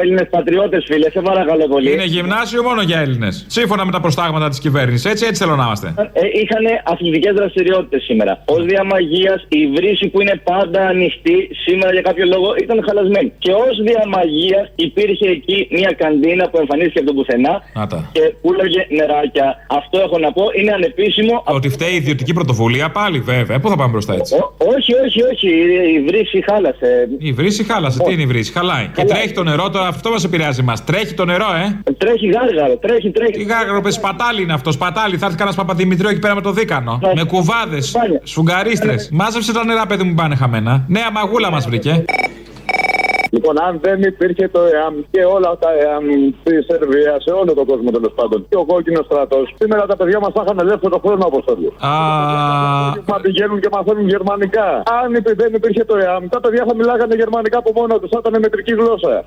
Έλληνες πατριώτες, φίλε, σε παρακαλώ πολύ. Είναι γυμνάσιο μόνο για Έλληνες. Σύμφωνα με τα προστάγματα της κυβέρνησης. Έτσι, έτσι θέλω να είμαστε. Ε, είχαν αθλητικές δραστηριότητες σήμερα. Ω διαμαγεία, η βρύση που είναι πάντα ανοιχτή, σήμερα για κάποιο λόγο ήταν χαλασμένη. Και ως διαμαγεία υπήρχε εκεί μια καντίνα που εμφανίστηκε από το πουθενά Άτα. και πουλάγε νεράκια. Αυτό έχω να πω είναι ανεπίσημο. Ότι φταίει η ιδιωτική πρωτοβουλία πάλι, βέβαια. Πού θα πάμε μπροστά έτσι; Ό- όχι, όχι, όχι. Η, η βρύση χάλασε. Η βρύση χάλασε. Τι είναι η βρύση, χαλάει. Και τρέχει το νερό, τώρα αυτό μας επηρεάζει μας. Τρέχει το νερό, ε. Τρέχει γάργαρο, τρέχει, τρέχει. Τι γάργαρο, πες σπατάλι είναι αυτό. Σπατάλι, θα έρθει κανένας Παπαδημητρίο εκεί πέρα με το δίκανο. Ναι. Με κουβάδες, σφουγγαρίστρες. Μάζεψε τα νερά, παιδί μου, πάνε χαμένα. Νέα μαγούλα μας βρήκε. Λοιπόν, αν δεν υπήρχε το ΕΑΜ και όλα τα ΕΑΜ στη Σερβία, σε όλο τον κόσμο τέλος πάντων, και ο κόκκινος στρατός, σήμερα τα παιδιά μας θα είχαν ελεύθερο χρόνο αποστολή. Α, Μα πηγαίνουν και μαθαίνουν γερμανικά. Αν υπή- δεν υπήρχε το ΕΑΜ, τα παιδιά θα μιλάγανε γερμανικά από μόνο τους, θα ήταν μετρική γλώσσα.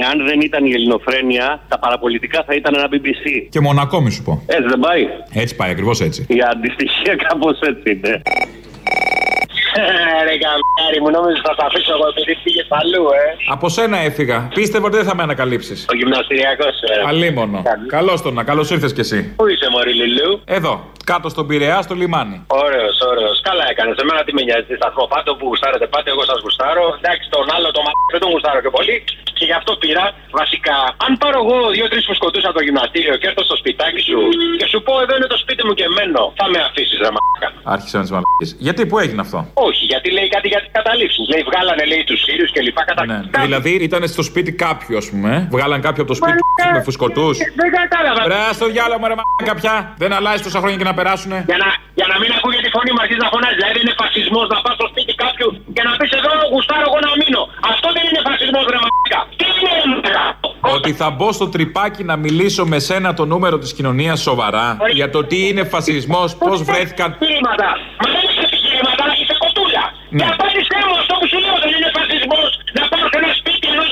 Εάν δεν ήταν η ελληνοφρένεια, τα παραπολιτικά θα ήταν ένα BBC. Και μονακό, μη σου πω. Έτσι δεν πάει; Έτσι πάει, ακριβώς έτσι. Η αντιστοιχεία κάπως έτσι είναι. Ρε καμπάρι μου, νόμιζα θα τα αφήσω εγώ επειδή πήγες αλλού, ε. Από σένα έφυγα. Πίστευα ότι δεν θα με ανακαλύψεις. Ο γυμναστηριακός. Ε. Αλίμονο. Καλώς το να, καλώς ήρθες κι εσύ. Πού είσαι, Μωρή Λιλού. Εδώ, κάτω στον Πειραιά, στο λιμάνι. Ωραίος, ωραίος. Καλά έκανες. Εμένα τι με νοιάζει. Σταθμό πάντο που γουστάρετε πάτε, εγώ σας γουστάρω. Εντάξει, τον άλλο το μα δεν τον γουστάρω και πολύ. Και γι' αυτό πήρα. Βασικά, αν πάρω εγώ δύο-τρεις φουσκωτούς από το γυμναστήριο και έρθω στο σπιτάκι σου και σου πω εδώ είναι το σπίτι μου και μένω, θα με αφήσεις ρε μαλάκα. Άρχισε με τις μαλακίες. Γιατί, πού έγινε αυτό; Όχι, γιατί λέει κάτι για τις καταλήψεις. Λέει βγάλανε λέει τους Σύριου και λοιπά κατά. Ναι. Δηλαδή ήταν στο σπίτι κάποιου, ας πούμε. ε; Βγάλαν κάποιο από το σπίτι με φουσκωτούς. Δεν κατάλαβα. Ρε, στο διάλογο, ρε μαλάκα πια. Δεν αλλάζει τόσα χρόνια και να περάσουνε. Για να, για να μην ακούγεται η φωνή μου αρχίζει να φωνάζει. Δηλαδή είναι φασισμός να πας στο σπίτι κάποιου και να πεις εδώ γουστάρω εγώ να μείνω. Αυτό δεν είναι φασισμός ρε μαλάκα. Τι είναι ρε μαλάκα. Ότι θα μπω στο τρυπάκι να μιλήσω με σένα το νούμερο της κοινωνίας σοβαρά για το τι είναι φασισμός, πώς βρέθηκαν. Επιχειρήματα. Μα δεν είσαι επιχειρήματα, είσαι κοτούλα. Ναι. Και απάντησέ μου αυτό που σου λέω δεν είναι φασισμός να πάω σε ένα σπίτι ενός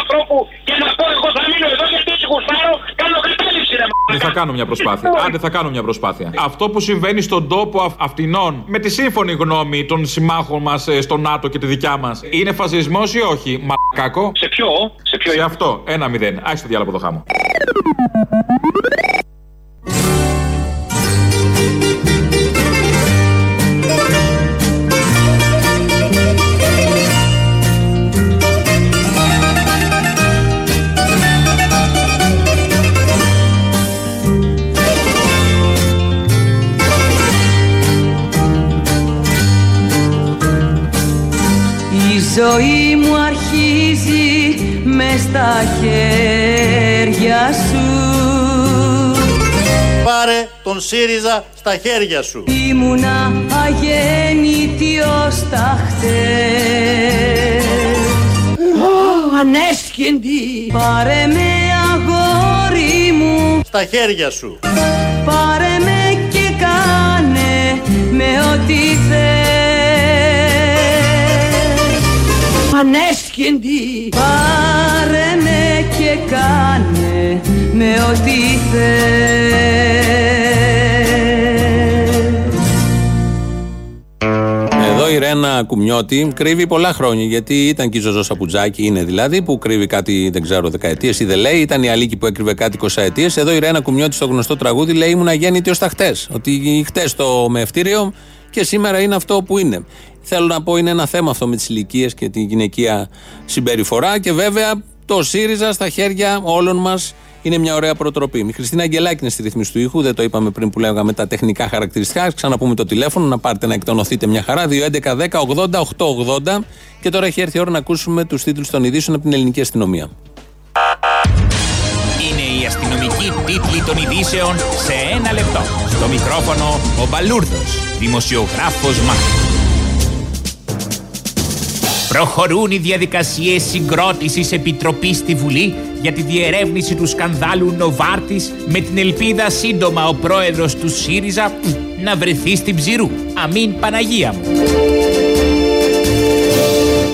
ανθρώπου και να πω εγώ θα μείνω εδώ γιατί έτσι γουστάρω, κάνω κατάληψη ρε Δεν θα κάνω μια προσπάθεια. Άντε, θα κάνω μια προσπάθεια. Αυτό που συμβαίνει στον τόπο αυ- αυτινών, με τη σύμφωνη γνώμη των συμμάχων μας στο ΝΑΤΟ και τη δικιά μας, είναι φασισμός ή όχι, μακάκο. Σε ποιο, σε ποιο. Σε αυτό, ένα μηδέν. Άχι το διάλογο από το χάμο. Ζωή μου αρχίζει με στα χέρια σου. Πάρε τον ΣΥΡΙΖΑ στα χέρια σου. Ήμουνα αγέννητη ως τα χτες. Ανέσχυντη. Πάρε με αγόρι μου. Στα χέρια σου. Πάρε με και κάνε με ό,τι θες Ανέσχυντη Πάρε με και κάνε με ό,τι θες Εδώ η Ρένα Κουμιώτη κρύβει πολλά χρόνια γιατί ήταν και η Ζωζό Σαπουτζάκη, είναι δηλαδή, που κρύβει κάτι δεν ξέρω δεκαετίες ή δεν λέει. Ήταν η Αλίκη που έκρυβε κάτι 20 ετίες. Εδώ η Ρένα Κουμιώτη στο γνωστό τραγούδι λέει ήμουν αγέννητη ως τα χτες. Ότι χτες το μευτήριο και σήμερα είναι αυτό που είναι. Θέλω να πω είναι ένα θέμα αυτό με τις ηλικίες και τη γυναικεία συμπεριφορά και βέβαια το ΣΥΡΙΖΑ στα χέρια όλων μας είναι μια ωραία προτροπή. Η Χριστίνα Αγγελάκη είναι στη ρύθμιση του ήχου, δεν το είπαμε πριν που λέγαμε τα τεχνικά χαρακτηριστικά. Ξαναπούμε το τηλέφωνο να πάρετε να εκτονωθείτε μια χαρά. 2.11.10.80.880 και τώρα έχει έρθει η ώρα να ακούσουμε τους τίτλους των ειδήσεων από την ελληνική αστυνομία. Είναι η αστυνομική τίτλη των ειδήσεων σε ένα λεπτό. Στο μικρόφωνο ο Μπαλούρδος, δημοσιογράφος Μάρκος. Προχωρούν οι διαδικασίες συγκρότησης επιτροπής στη Βουλή για τη διερεύνηση του σκανδάλου Νοβάρτης με την ελπίδα σύντομα ο πρόεδρος του ΣΥΡΙΖΑ να βρεθεί στην ψηρού. Αμήν Παναγία μου.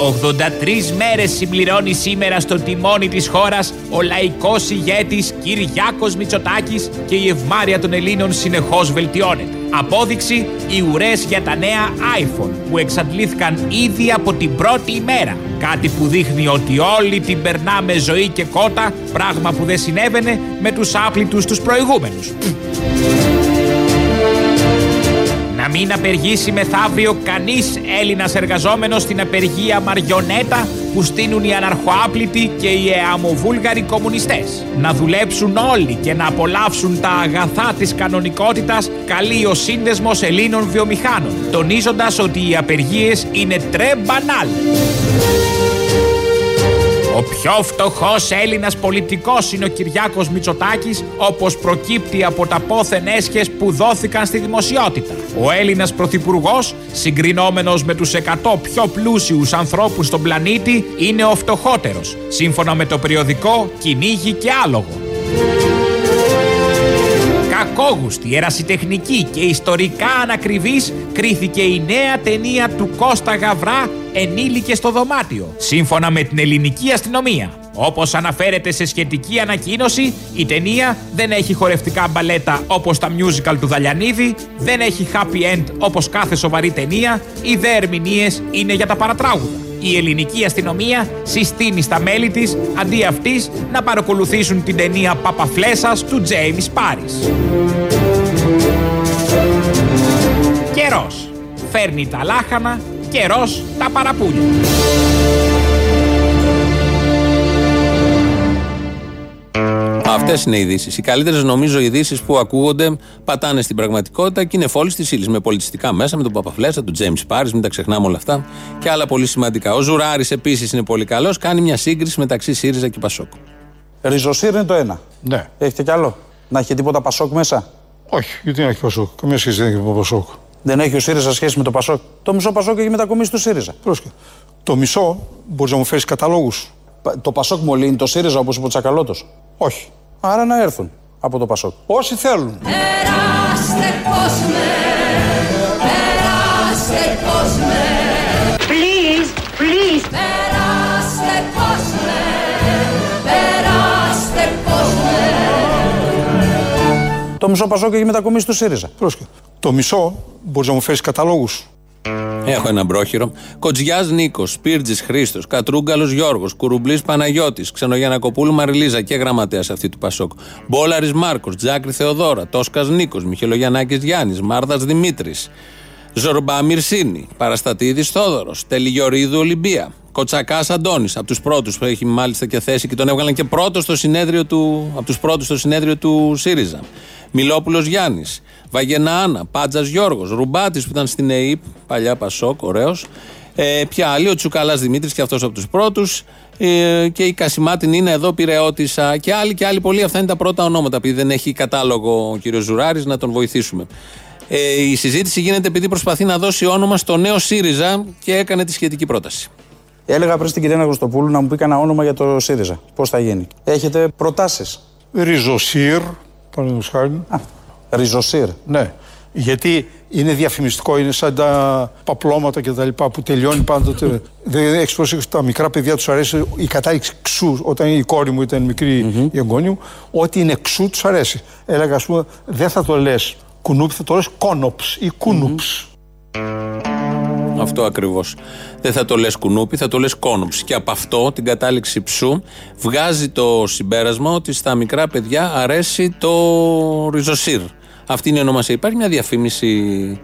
83 μέρες συμπληρώνει σήμερα στο τιμόνι της χώρας ο λαϊκός ηγέτης Κυριάκος Μητσοτάκης και η ευμάρεια των Ελλήνων συνεχώς βελτιώνεται. Απόδειξη οι ουρές για τα νέα iPhone που εξαντλήθηκαν ήδη από την πρώτη ημέρα. Κάτι που δείχνει ότι όλοι την περνάμε ζωή και κότα, πράγμα που δεν συνέβαινε με τους άπλητους τους προηγούμενους. Να μην απεργήσει μεθαύριο κανείς Έλληνας εργαζόμενος στην απεργία Μαριονέτα που στείνουν οι αναρχοάπλητοι και οι εαμοβούλγαροι κομμουνιστές. Να δουλέψουν όλοι και να απολαύσουν τα αγαθά της κανονικότητας καλεί ο Σύνδεσμος Ελλήνων Βιομηχάνων, τονίζοντας ότι οι απεργίες είναι τρε μπανάλ. Ο πιο φτωχός Έλληνας πολιτικός είναι ο Κυριάκος Μητσοτάκης, όπως προκύπτει από τα πόθεν έσχες που δόθηκαν στη δημοσιότητα. Ο Έλληνας πρωθυπουργός, συγκρινόμενος με τους 100 πιο πλούσιους ανθρώπους στον πλανήτη, είναι ο φτωχότερος, σύμφωνα με το περιοδικό Κυνήγι και Άλογο. Κακόγουστη, ερασιτεχνική και ιστορικά ανακριβής κρίθηκε η νέα ταινία του Κώστα Γαβρά «Ενήλικες στο δωμάτιο», σύμφωνα με την ελληνική αστυνομία. Όπως αναφέρεται σε σχετική ανακοίνωση, η ταινία δεν έχει χορευτικά μπαλέτα όπως τα musical του Δαλιανίδη, δεν έχει happy end όπως κάθε σοβαρή ταινία, οι δε ερμηνείες είναι για τα παρατράγουδα. Η ελληνική αστυνομία συστήνει στα μέλη της, αντί αυτής, να παρακολουθήσουν την ταινία Παπαφλέσας του James Paris. Καιρός. Φέρνει τα λάχανα, καιρός τα παραπούλια. Αυτές είναι οι ειδήσεις. Οι καλύτερες νομίζω ειδήσεις που ακούγονται πατάνε στην πραγματικότητα και είναι φόλη τη ύλη. Με πολιτιστικά μέσα, με τον Παπαφλέσσα, τον Τζέιμς Πάρης, μην τα ξεχνάμε όλα αυτά και άλλα πολύ σημαντικά. Ο Ζουράρης επίσης είναι πολύ καλός. Κάνει μια σύγκριση μεταξύ ΣΥΡΙΖΑ και Πασόκ. Ριζοσύρ είναι το ένα. Ναι. Έχετε κι άλλο; Να έχει τίποτα Πασόκ μέσα; Όχι, γιατί να έχει Πασόκ. Καμία σχέση δεν έχει με το Πασόκ. Δεν έχει ο ΣΥΡΙΖΑ σχέση με το Πασόκ. Το μισό Πασόκ έχει μετακομίσει του ΣΥΡΙΖΑ. Πρόσκε. Το μισό μπορεί να μου φέρεις καταλόγους. Το Πασόκ μολύνει το ΣΥΡΙΖΑ όπως είπε ο Τσακαλώτος; Όχι. Άρα να έρθουν από το Πασόκ. Όσοι θέλουν. Περάστε κόσμε, περάστε Το μισό Πασόκ έχει μετακομίσει του ΣΥΡΙΖΑ. Πρόσκε. Το μισό μπορείς να μου φέρεις καταλόγους. Έχω ένα μπρόχυρο. Κοτζιάς Νίκος, Σπίρτζης Χρήστος, Κατρούγκαλος Γιώργος, Κουρουμπλή Παναγιώτης, Ξενογιανακοπούλου Μαριλίζα και γραμματέας αυτή του Πασόκ. Μπόλαρης Μάρκος, Τζάκρη Θεοδώρα, Τόσκας Νίκος, Μιχελογιανάκη Γιάννης, Μάρδας Δημήτρης, Ζορμπά Μυρσίνη, Παραστατήδη Θόδωρος, Τελιγιορίδου Ολυμπία, Κοτσακάς Αντώνης, από τους πρώτους που έχει μάλιστα και θέση και τον έβγαλαν και πρώτο στο συνέδριο του, από τους πρώτους στο συνέδριο του ΣΥΡΙΖΑ. Μιλόπουλος Γιάννης, Βαγενά Άννα, Πάντζας Γιώργος, Ρουμπάτης που ήταν στην ΕΕΠ, παλιά Πασόκ, ωραίος. Ε, ποια άλλη, ο Τσουκαλάς Δημήτρης και αυτός από τους πρώτους. Ε, και η Κασιμάτιν είναι εδώ, Πυρεώτησα και άλλοι και άλλοι πολλοί. Αυτά είναι τα πρώτα ονόματα. Επειδή δεν έχει κατάλογο ο κύριος Ζουράρης, να τον βοηθήσουμε. Ε, η συζήτηση γίνεται επειδή προσπαθεί να δώσει όνομα στο νέο ΣΥΡΙΖΑ και έκανε τη σχετική πρόταση. Έλεγα πριν στην κυρία Αγωστοπούλου να μου πει κανένα όνομα για το ΣΥΡΙΖΑ. Πώς θα γίνει. Έχετε προτάσεις. Ριζοσύρ, παραδείγματο χάρη. Ριζοσύρ. Ναι. Γιατί είναι διαφημιστικό, είναι σαν τα παπλώματα και τα λοιπά που τελειώνει πάντοτε. δεν έχει προσέξει τα μικρά παιδιά τους αρέσει η κατάληξη ξού. Όταν η κόρη μου ήταν μικρή, η εγγόνη μου, ό,τι είναι ξού τους αρέσει. Έλεγα, ας πούμε, δεν θα το λες κουνούπι, θα το λες κόνοψ ή κουνούπς. Αυτό ακριβώς. Δεν θα το λες κουνούπι, θα το λες κόνοψ. Και από αυτό, την κατάληξη ψού, βγάζει το συμπέρασμα ότι στα μικρά παιδιά αρέσει το ριζοσύρ. Αυτή είναι η ονομασία. Υπάρχει μια διαφήμιση.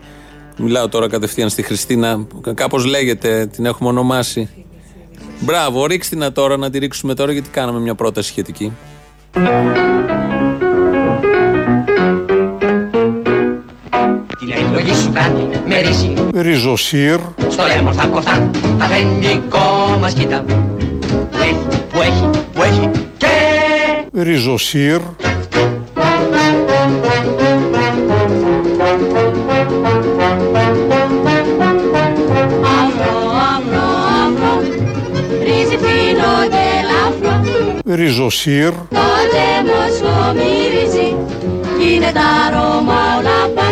Μιλάω τώρα κατευθείαν στη Χριστίνα. Κάπως λέγεται, την έχουμε ονομάσει. Μπράβο, ρίξτε την τώρα να τη ρίξουμε τώρα γιατί κάναμε μια πρόταση σχετική. Σου κάνει με ρίση Ριζοσύρ. Στο λαιμό θα κοφτά Αφεντικό μας κοίτα Που έχει, που έχει, που έχει Και Ριζοσύρ. Αφρό, αφρό, αφρό. Ρύζι φίνο και λαφρό. Ριζοσύρ. Το λαίμος μυρίζει Κι είναι τα αρώμα όλα πας Το αφρό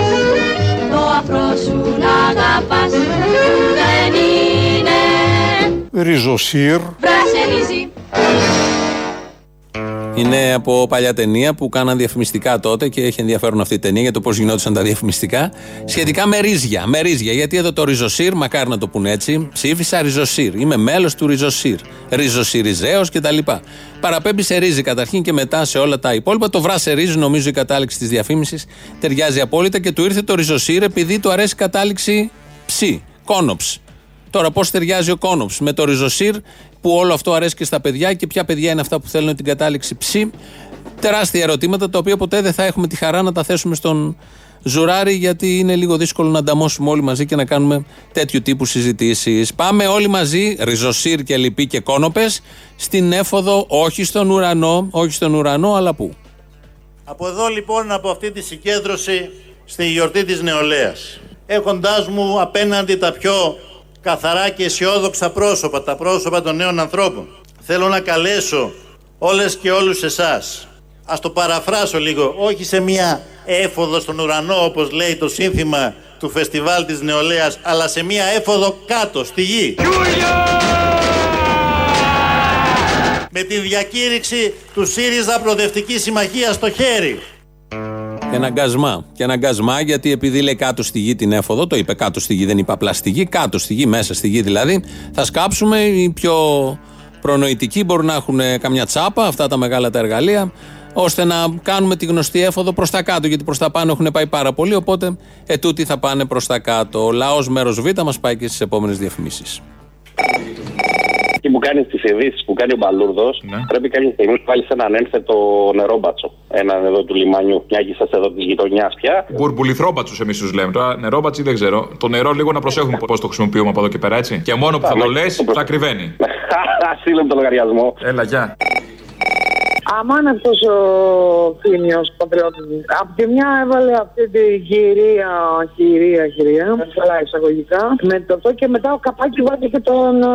σου να αγαπάς Δεν είναι Ριζοσύρ. βρασελίζι Είναι από παλιά ταινία που κάναν διαφημιστικά τότε και έχει ενδιαφέρον αυτή η ταινία για το πώς γινόντουσαν τα διαφημιστικά. Σχετικά με ρίζια. Με ρίζια. Γιατί εδώ το ριζοσύρ, μακάρι να το πούνε έτσι, ψήφισα ριζοσύρ. Είμαι μέλος του ριζοσύρ. Ριζοσυριζέος κτλ. Παραπέμπει σε ρύζι καταρχήν και μετά σε όλα τα υπόλοιπα. Το βράσε ρύζι, νομίζω η κατάληξη της διαφήμισης ταιριάζει απόλυτα και του ήρθε το ριζοσύρ επειδή του αρέσει η κατάληξη ψι. Κόνοψ. Τώρα, πώς ταιριάζει ο κόνοψ με το ριζοσύρ που όλο αυτό αρέσει και στα παιδιά και ποια παιδιά είναι αυτά που θέλουν την κατάληξη ψι. Τεράστια ερωτήματα τα οποία ποτέ δεν θα έχουμε τη χαρά να τα θέσουμε στον Ζουράρι γιατί είναι λίγο δύσκολο να ανταμώσουμε όλοι μαζί και να κάνουμε τέτοιου τύπου συζητήσεις. Πάμε όλοι μαζί, ριζοσύρ και λοιποί και κώνωπες, στην έφοδο, όχι στον ουρανό, όχι στον ουρανό, αλλά πού; Από εδώ λοιπόν από αυτή τη συγκέντρωση στη γιορτή της νεολαίας έχοντάς μου απέναντι τα πιο καθαρά και αισιόδοξα πρόσωπα, τα πρόσωπα των νέων ανθρώπων. Θέλω να καλέσω όλες και όλους εσάς. Ας το παραφράσω λίγο όχι σε μια έφοδο στον ουρανό όπως λέει το σύνθημα του φεστιβάλ της νεολαίας αλλά σε μια έφοδο κάτω στη γη. Με τη διακήρυξη του ΣΥΡΙΖΑ Προοδευτικής Συμμαχίας στο χέρι. Και ένα γκασμά. Και ένα γκασμά γιατί επειδή λέει κάτω στη γη την έφοδο, το είπε κάτω στη γη, δεν είπε απλά στη γη, κάτω στη γη, μέσα στη γη δηλαδή, θα σκάψουμε. Οι πιο προνοητικοί μπορούν να έχουν καμιά τσάπα, αυτά τα μεγάλα τα εργαλεία, ώστε να κάνουμε τη γνωστή έφοδο προς τα κάτω. Γιατί προς τα πάνω έχουν πάει πάρα πολύ, οπότε ετούτοι θα πάνε προς τα κάτω. Ο λαός μέρος Β μας πάει και στις επόμενες διαφημίσεις. Εκεί που κάνει τις ειδήσεις που κάνει ο Μπαλούρδος, Ναι. πρέπει κάποια στιγμή να βάλεις έναν ένθετο νερόμπατσο. Έναν εδώ του λιμανιού. Μια και είσαστε εδώ της γειτονιάς πια. Μπουρμπουλιθρόμπατσου εμείς τους λέμε. Τώρα νερόμπατσι δεν ξέρω. Το νερό λίγο να προσέχουμε πώς το χρησιμοποιούμε από εδώ και πέρα, έτσι. Και μόνο που θα το λες, θα κρυβαίνει. Στείλε μου το λογαριασμό. Έλα, γεια. Αμάν αυτός ο θύμιο πατριώτης. Απ' τη μια έβαλε αυτή την κυρία, κυρία, κυρία, καλά εισαγωγικά. Με το αυτό και μετά ο καπάκι βάζει και τον ε,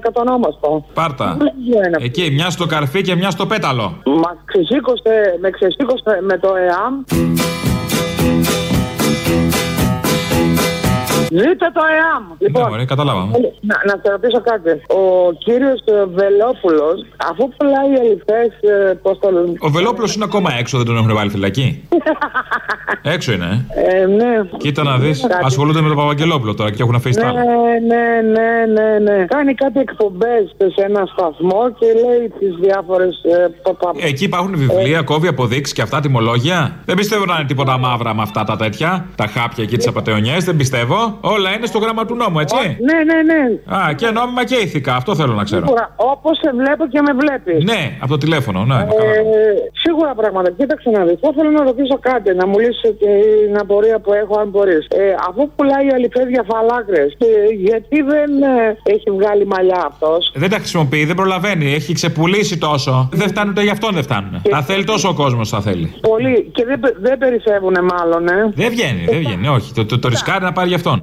κατονόμαστο. Πάρτα. Δεν γίνεται. Εκεί, μια στο καρφί και μια στο πέταλο. Μα ξεσήκωσε, με ξεσήκωσε με το ΕΑΜ. Ζήτω το ΕΑΜ! Λοιπόν, Ναι, μωρέ, καταλάβαμε. να, να σε ρωτήσω κάτι. Ο κύριος Βελόπουλος, αφού πουλάει αληθές, πώς το λένε; Ο Βελόπουλος είναι ακόμα έξω, δεν τον έχουν βάλει φυλακή. έξω είναι, ε. Ε, ναι. Κοίτα να δεις. Κάτι. Ασχολούνται με τον Παπαγγελόπουλο τώρα και έχουν αφήσει τα Ναι, άλλα. ναι, ναι, ναι, ναι. Κάνει κάτι εκπομπές σε ένα σταθμό και λέει τις διάφορες. Εκεί υπάρχουν βιβλία, κόβει αποδείξεις και αυτά τιμολόγια. Δεν πιστεύω να είναι τίποτα μαύρα με αυτά τα τέτοια. Τα χάπια εκεί τι απαταιωνιέ, δεν πιστεύω. Όλα είναι στο γράμμα του νόμου, έτσι; Ναι, ναι, ναι. Α, και νόμιμα και ηθικά, αυτό θέλω να ξέρω. Όπως σε βλέπω και με βλέπεις. Ναι, από το τηλέφωνο, ναι. Ε, σίγουρα πράγματα. Κοίταξε να δεις. Θα ήθελα να ρωτήσω κάτι, να μου λύσεις και την απορία που έχω, αν μπορείς. Ε, αφού πουλάει αληθέδια φαλάκρε, γιατί δεν ε, έχει βγάλει μαλλιά αυτός; Δεν τα χρησιμοποιεί, δεν προλαβαίνει. Έχει ξεπουλήσει τόσο. Δεν φτάνουν ούτε για αυτόν δεν φτάνουν. Θα θέλει τόσο ο κόσμος, θα θέλει. Πολύ. Και δεν, δεν περισσεύουν μάλλον, ε. Δεν βγαίνει, δεν βγαίνει, όχι. Το, το, το ρισκάρει να πάρει για αυτόν.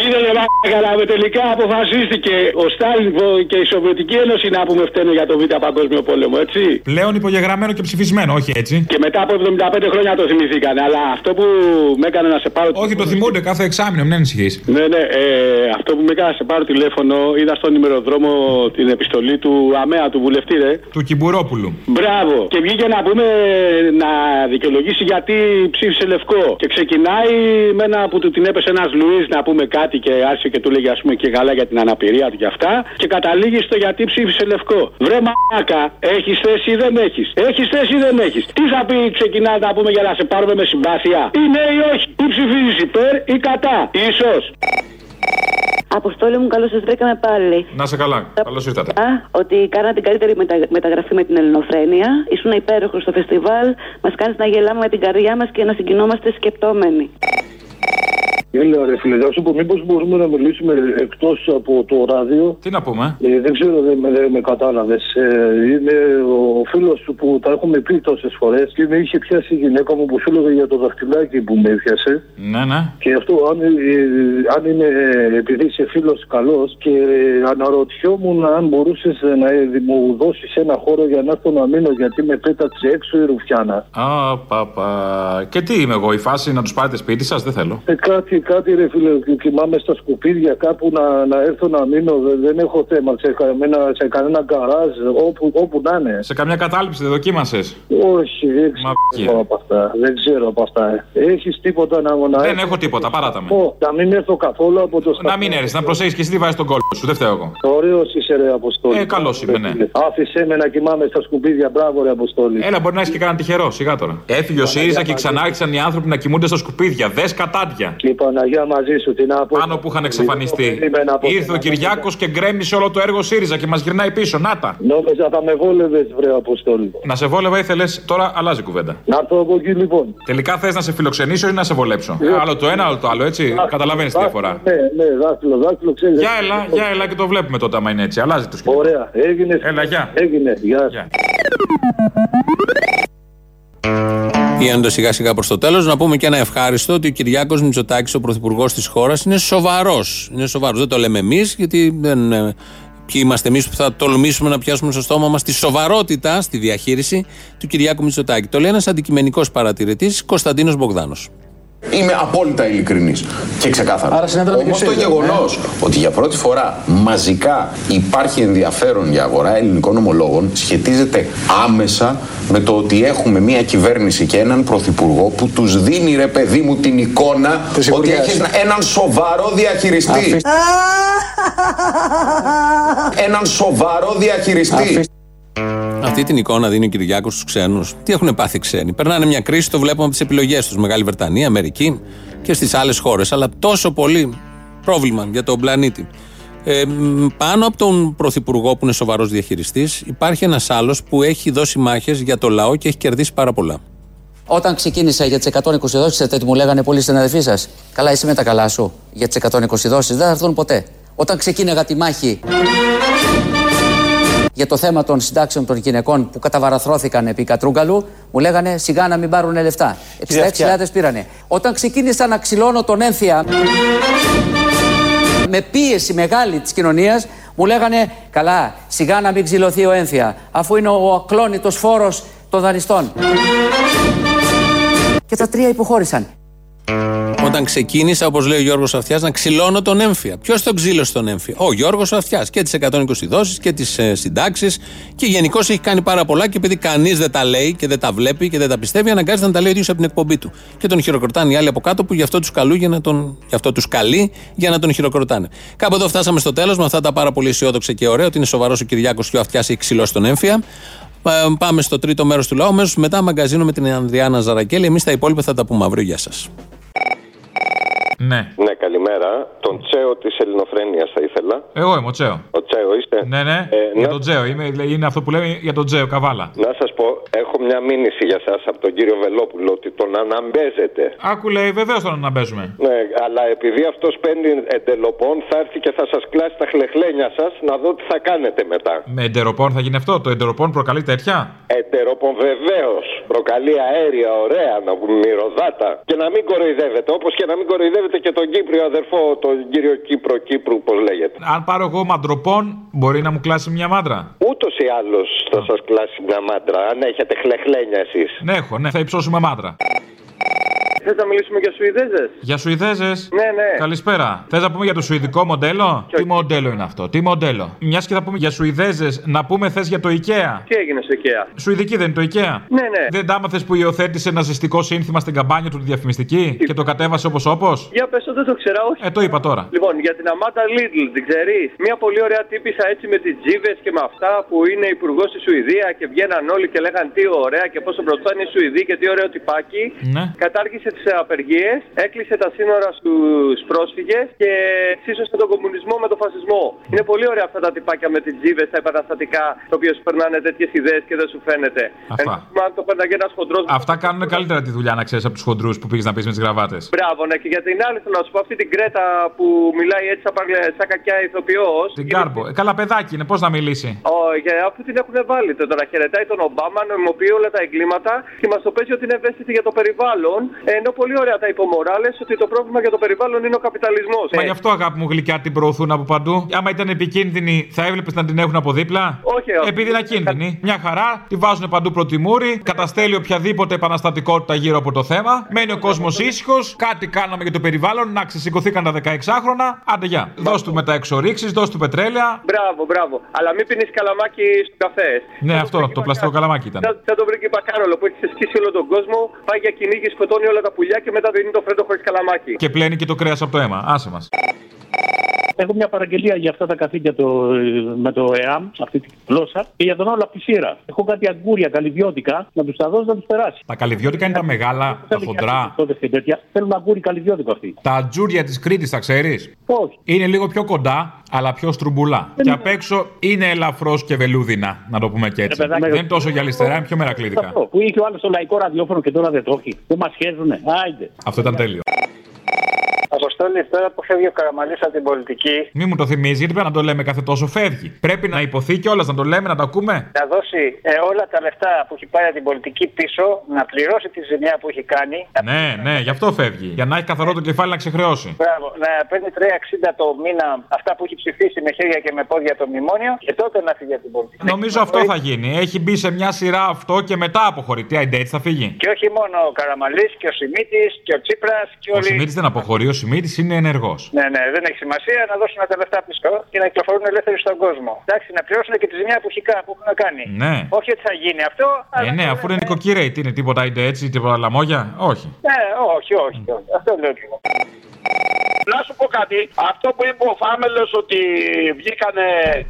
Είδατε καλά, με τελικά αποφασίστηκε ο Στάλιν και η Σοβιετική Ένωση να πούμε φταίνε για το Β' Παγκόσμιο Πόλεμο, έτσι. Πλέον υπογεγραμμένο και ψηφισμένο, όχι έτσι. Και μετά από 75 χρόνια το θυμηθήκανε. Αλλά αυτό που με έκανε να σε πάρω. Όχι, το θυμούνται κάθε εξάμεινο, μην ανησυχείς. Ναι, ναι, ε, αυτό που με έκανε να σε πάρω τηλέφωνο, είδα στον ημεροδρόμο την επιστολή του ΑΜΕΑ, του βουλευτή, ρε. Του Κυμπουρόπουλου. Μπράβο. Και βγήκε να πούμε να δικαιολογήσει γιατί ψήφισε λευκό. Και ξεκινάει με ένα που του την έπεσε ένας Λουίς να πούμε κάτι και άρχισε και του λέγε ας πούμε και καλά για την αναπηρία του και αυτά. Και καταλήγει στο γιατί ψήφισε λευκό. Βρε μάκα, έχεις θέση ή δεν έχεις; Έχεις θέση ή δεν έχεις; Τι θα πει ξεκινάει να πούμε για να σε πάρουμε με συμπάθεια; Ή ναι ή όχι; Ή ψηφίζεις υπέρ ή κατά; Ίσως. Αποστόλη μου, καλώς σας βρήκαμε πάλι. Να σε καλά, καλώς ήρθατε. Α, ότι κάνατε την καλύτερη μετα... μεταγραφή με την Ελληνοφρένεια. Ήσουν υπέροχος στο φεστιβάλ. Μας κάνεις να γελάμε με την καρδιά μας και να συγκινόμαστε σκεπτόμενοι. Έλα ρε φίλε, να σου πω μήπως μπορούμε να μιλήσουμε εκτός από το ράδιο; Τι να πούμε; Ε, δεν ξέρω, δεν με, δεν με κατάλαβες. Ε, είναι ο φίλος σου που τα έχουμε πει τόσες φορές και με είχε πιάσει η γυναίκα μου που σου έλεγε για το δαχτυλάκι που με έπιασε. Ναι, ναι. Και αυτό αν, ε, αν είναι ε, επειδή είσαι φίλος καλός και ε, αναρωτιόμουν αν μπορούσες ε, να ε, μου δώσεις ένα χώρο για να έρθω να μείνω γιατί με πέταξε έξω η Ρουφιάνα. Α, παπα. Και τι είμαι εγώ, η φάση να τους πάρετε σπίτι σας, δεν θέλω. Ε, κάτι, κάτι ρε φίλε, κοιμάμαι στα σκουπίδια κάπου να, να έρθω να μείνω, δεν, δεν έχω θέμα σε, κανένα, σε κανένα γκαράζ, όπου, όπου να είναι. Σε καμιά κατάληψη δεν δοκίμασες; Όχι, δεν ξέρω από αυτά, δεν ξέρω από αυτά. Έχεις τίποτα να να Δεν έρθω; έχω τίποτα, παράτα με. Ω, να μην έρθω καθόλου από το Να μην έρθεις, να προσέχεις και εσύ τι βάζεις τον κόλπο σου, δεν φταίω εγώ. Ωραίος είσαι ρε Αποστόλη. Ε, καλός είμαι, ναι. Άφησέ με να κοιμάμαι στα σκουπίδια, μπράβο ρε Αποστόλη. Έλα, μπορεί να έχει και κανένα τυχερό, σιγά τώρα. Έφυγε ο ΣΥΡΙΖΑ και ξανά άρχισαν οι άνθρωποι να κοιμούνται στα σκουπίδια. Δες κατάντια. Η Παναγία μαζί σου, τι να πω. Πάνω που είχαν εξαφανιστεί. Ήρθε ο Κυριάκος και γκρέμισε όλο το έργο ΣΥΡΙΖΑ και μας γυρνάει πίσω. Νάτα. Νόμιζα θα με βόλευες βρε Αποστόλη. Να σε βόλευα ήθελε, τώρα αλλάζει κουβέντα. Να έρθω από εκεί λοιπόν. Τελικά θες να σε φιλοξενήσω ή να σε βολέψω; Ε, Άλλο το ένα, άλλο το άλλο, έτσι; Καταλαβαίνεις τη διαφορά. Ναι, ναι, δάχτυλο, δάχτυλο, ξέρεις. Για έλα, για έλα και το βλέπουμε τότε άμα είναι έτσι. Αλλάζει το σκηνικό. Ωραία, έγινε. Έλα, γεια. Έγινε, γεια. Πηγαίνοντα σιγά σιγά προς το τέλος, να πούμε και ένα ευχάριστο ότι ο Κυριάκος Μητσοτάκης, ο πρωθυπουργός της χώρας, είναι σοβαρός. Είναι σοβαρός. Δεν το λέμε εμείς, γιατί δεν. ε, Ποιοι είμαστε εμείς που θα τολμήσουμε να πιάσουμε στο στόμα μας τη σοβαρότητα στη διαχείριση του Κυριάκου Μητσοτάκη. Το λέει ένας αντικειμενικός παρατηρητής, Κωνσταντίνος Μπογδάνος. Είμαι απόλυτα ειλικρινής και ξεκάθαρος. Άρα συνέδρα με Όμως και το ΣΥΡΙΖΑ, γεγονός ότι για πρώτη φορά μαζικά υπάρχει ενδιαφέρον για αγορά ελληνικών ομολόγων σχετίζεται άμεσα με το ότι έχουμε μια κυβέρνηση και έναν πρωθυπουργό που τους δίνει ρε παιδί μου την εικόνα ότι σιγουριάς. έχει έναν σοβαρό διαχειριστή. Έναν σοβαρό διαχειριστή. Αυτή την εικόνα δίνει ο Κυριάκος στους ξένους. Τι έχουν πάθει οι ξένοι; Περνάνε μια κρίση, το βλέπουμε από τις επιλογές τους. Μεγάλη Βρετανία, Αμερική και στις άλλες χώρες. Αλλά τόσο πολύ πρόβλημα για τον πλανήτη. Ε, μ, πάνω από τον Πρωθυπουργό που είναι σοβαρός διαχειριστής, υπάρχει ένας άλλος που έχει δώσει μάχες για το λαό και έχει κερδίσει πάρα πολλά. Όταν ξεκίνησα για τις 120 δόσεις, ξέρετε τι μου λέγανε πολλοί συναδελφοί σας; Καλά, είσαι με τα καλά σου. Για τις 120 δόσεις δεν θα έρθουν ποτέ. Όταν ξεκίναγα τη μάχη για το θέμα των συντάξεων των γυναικών που καταβαραthρώθηκαν επί Κατρούγκαλου, μου λέγανε σιγά να μην πάρουν λεφτά. 66.000 πήρανε. Όταν ξεκίνησα να ξυλώνω τον ένθια με πίεση μεγάλη της κοινωνίας, μου λέγανε καλά, σιγά να μην ξυλωθεί ο ένθια, αφού είναι ο ακλόνητος φόρος των δανειστών. Και τα τρία υποχώρησαν. Όταν ξεκίνησα, όπως λέει ο Γιώργος Αυτιά, να ξυλώνω τον έμφυα. Ποιος τον ξύλωσε τον έμφυα, Ο Γιώργος Αυτιά. Και τις 120 δόσεις και τις ε, συντάξεις. Και γενικώς έχει κάνει πάρα πολλά και επειδή κανείς δεν τα λέει και δεν τα βλέπει και δεν τα πιστεύει, αναγκάζεται να τα λέει ο ίδιος από την εκπομπή του. Και τον χειροκροτάνε οι άλλοι από κάτω που γι' αυτό τους καλούν για να τον. Γι' αυτό τους καλεί για να τον χειροκροτάνε. Κάπου εδώ φτάσαμε στο τέλος με αυτά τα πάρα πολύ αισιόδοξα και ωραία ότι είναι σοβαρός ο Κυριάκος και ο Αυτιά έχει ξυλώσει τον έμφυα. Ε, Πάμε στο τρίτο μέρος του λαού. Αμέσως μετά μαγκαζίνο με την Ανδριάνα Ζαρακέλη. Εμείς τα υπόλοιπα θα τα πούμε αύριο. Γεια σας. Ναι. Ναι, καλημέρα. Τον Τσέο της Ελληνοφρένειας θα ήθελα. Εγώ είμαι ο Τσέο. Ο Τσέο είστε. Ναι, ναι. Ε, για να- τον Τζέο. Είμαι, είναι αυτό που λέμε για τον Τζέο Καβάλα. Να σας πω, έχω μια μήνυση για εσά από τον κύριο Βελόπουλο ότι τον αναμπέζετε. Άκου λέει, βεβαίως τον να παίζουμε. Ναι, αλλά επειδή αυτός παίρνει εντελοπών, θα έρθει και θα σας κλάσει τα χλεχλένια σας να δω τι θα κάνετε μετά. Με εντεροπών θα γίνει αυτό; Το εντεροπών προκαλεί τέτοια; Εντεροπών βεβαίως. Προκαλεί αέρια, ωραία, να πούμε μυρωδάτα. Και να μην κοροϊδεύετε. Όπως και να μην κοροϊδεύετε και τον Κύπριο αδερφό, τον κύριο Κύπρο Κύπρου, πώς λέγεται. Αν πάρω εγώ μαντροπών, μπορεί να μου κλάσει μια μάντρα; Ούτως ή άλλως θα σας κλάσει μια μάντρα, αν έχετε χλεχλένια εσείς. Ναι, έχω, ναι, θα υψώσουμε μάντρα. Θες να μιλήσουμε για Σουηδέζες; Για Σουηδέζες; Ναι, ναι. Καλησπέρα. Θες να πούμε για το σουηδικό μοντέλο; Τι μοντέλο είναι αυτό, τι μοντέλο; Μιας και θα πούμε για Σουηδέζες, να πούμε θες για το IKEA. Τι έγινε στο IKEA; Σουηδική δεν είναι το IKEA. Ναι, ναι. Δεν τα άμαθες που υιοθέτησε ένα ζεστικό σύνθημα στην καμπάνια του τη διαφημιστική και το κατέβασε όπως όπω. Για πες το, δεν το ξέρα, όχι. Ε, το είπα τώρα. Λοιπόν, για την Αμάντα Λίτλ, την ξέρεις; Μια πολύ ωραία τύπησα έτσι με τις τζίβες και με αυτά που είναι υπουργός στη Σουηδία και βγαίναν όλοι και λέγαν τι ωραία και πόσο μπροστά είναι η Σουηδοί και τι ωραίο τυπάκι. Ναι. Κατάργησε τις απεργίες, έκλεισε τα σύνορα στους πρόσφυγες και σύσωσε τον κομμουνισμό με τον φασισμό. Είναι πολύ ωραία αυτά τα τυπάκια με τις τζίβες, τα επαναστατικά, το οποίο σου περνάνε τέτοιες ιδέες και δεν σου φαίνεται. Αυτά. Ενώ, αν το περνάγε ένας χοντρός. Αυτά κάνουν καλύτερα τη δουλειά να ξέρεις από τους χοντρούς που πήγες να πεις με τις γραβάτες. Μπράβο, ναι, και για την άλλη θέλω να σου πω αυτή την Κρέτα που μιλάει έτσι σαν, παγλε- σαν κακιά ηθοποιός. Την κάρπο. Ε, καλά παιδάκι είναι, πώς να μιλήσει. Όχι, αφού την έχουν βάλει τώρα. Χαιρετάει τον Ομπάμα, νομιμοποιεί όλα τα εγκλήματα και μας το παίζει ότι είναι ευαίσθητη για το περιβάλλον. Ενώ πολύ ωραία τα είπε ο Μοράλες ότι το πρόβλημα για το περιβάλλον είναι ο καπιταλισμός. Μα γι' αυτό αγάπη μου γλυκιά την προωθούν από παντού. Άμα ήταν επικίνδυνη, θα έβλεπες να την έχουν από δίπλα; Όχι, όχι. Επειδή είναι ακίνδυνη. Μια χαρά, τη βάζουν παντού προτιμούρι, καταστέλει οποιαδήποτε επαναστατικότητα γύρω από το θέμα. Μένει ο κόσμος ήσυχος, κάτι κάναμε για το περιβάλλον, να ξεσηκωθήκαν τα 16χρονα. Άντε γεια. Δώσ' του μετά εξορίξεις, δώσ' του πετρέλαια. Μπράβο, μπράβο. Αλλά μην πίνεις καλαμάκι στου καφέ. Ναι, αυτό, το πλαστικό καλαμάκι ήταν. Σαν, σαν τον πρίγκιπα Κάρολο που έχει ξεσκίσει όλο τον κόσμο, πάει για κυνήγι, σκοτώνει όλα τα πουλιά και μετά δίνει το φρέντο χωρίς καλαμάκι. Και πλένει και το κρέας από το αίμα. Άσε μας. Έχω μια παραγγελία για αυτά τα καθήκια το, με το ΕΑΜ, αυτή τη γλώσσα, και για τον άλλο από τη σειρά. Έχω κάτι αγκούρια καλυβιώτικα να τους τα δώσω να τους περάσει. Τα καλυβιώτικα είναι τα μεγάλα, τα χοντρά. Τότες και τέτοια. Θέλουν αγκούρι καλυβιώτικο αυτή. Τα ατζούρια της Κρήτης, τα ξέρεις; Όχι. Είναι λίγο πιο κοντά, αλλά πιο στρουμπουλά. Και απ' έξω είναι ελαφρώς και βελούδινα, να το πούμε και έτσι. Ρε παιδάκι, Δεν είναι τόσο γυαλιστερά, είναι πιο μερακλίδικα. Αυτό που είχε ο άλλος στο λαϊκό ραδιόφωνο και τώρα δεν το έχει. Δεν μας χέζουνε. Άιντε. Αυτό ήταν τέλειο. Αποστόλη, τώρα που φεύγει ο Καραμαλής από την πολιτική, Μη μου το θυμίζει, γιατί πρέπει να το λέμε κάθε τόσο φεύγει. Πρέπει να υποθεί κιόλας, να το λέμε, να το ακούμε. να δώσει ε, όλα τα λεφτά που έχει πάρει από την πολιτική πίσω, να πληρώσει τη ζημιά που έχει κάνει. Ναι, ναι, γι' αυτό φεύγει. Για να έχει καθαρό το κεφάλι να ξεχρεώσει. Μπράβο, να παίρνει 3,60 το μήνα αυτά που έχει ψηφίσει με χέρια και με πόδια το μνημόνιο και τότε να φύγει από την πολιτική. Νομίζω αυτό θα γίνει. Έχει μπει σε μια σειρά αυτό και μετά αποχωρεί. Τι έτσι θα φύγει; Και όχι μόνο ο Καραμαλής και ο Σιμίτης και ο Τσίπρας και Ο όλοι. Σιμίτης δεν αποχωρεί, ο Σιμίτης είναι ενεργός. Ναι, ναι, δεν έχει σημασία να δώσουν τα λεφτά πίσω και να κυκλοφορούν ελεύθεροι στον κόσμο. Εντάξει, να πληρώσουν και τη ζημιά που, έχει, κα- που έχουν κάνει. Ναι. Όχι ότι θα γίνει αυτό, αλλά. Ε, ναι, αφού είναι νοικοκυρέοι, τι είναι, τίποτα είτε έτσι, τίποτα λαμόγια. Όχι. Ναι, όχι, όχι, όχι. Αυτό λέω και εγώ. Να σου πω κάτι. Αυτό που είπε ο Φάμελος ότι βγήκανε,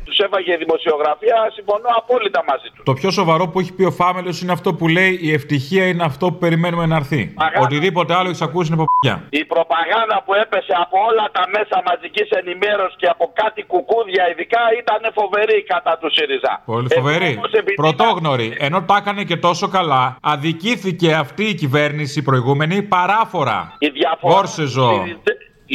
τους έβαγε δημοσιογραφία, συμφωνώ απόλυτα μαζί τους. Το πιο σοβαρό που έχει πει ο Φάμελος είναι αυτό που λέει η ευτυχία είναι αυτό που περιμένουμε να έρθει. Οτιδήποτε άλλο έχεις ακούσει είναι ποπιά. Η προπαγάνδα που έπεσε από όλα τα μέσα μαζικής ενημέρωσης και από κάτι κουκούδια ειδικά ήταν φοβερή κατά του ΣΥΡΙΖΑ. Πολύ Εγώ φοβερή. όμως επειδή- Πρωτόγνωρη. Ενώ τα έκανε και τόσο καλά, αδικήθηκε αυτή η κυβέρνηση η προηγούμενη παράφορα. Η διαφορά, Βόρσεζο.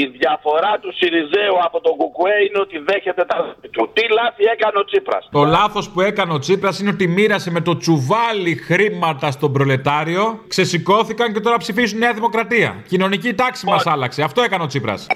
Η διαφορά του Σιριζέου από τον Κουκουέ είναι ότι δέχεται τα λάθη του. Τι λάθη έκανε ο Τσίπρας; Το λάθος που έκανε ο Τσίπρας είναι ότι μοίρασε με το τσουβάλι χρήματα στον προλετάριο, ξεσηκώθηκαν και τώρα ψηφίζουν Νέα Δημοκρατία. Κοινωνική τάξη μας άλλαξε. Αυτό έκανε ο Τσίπρας.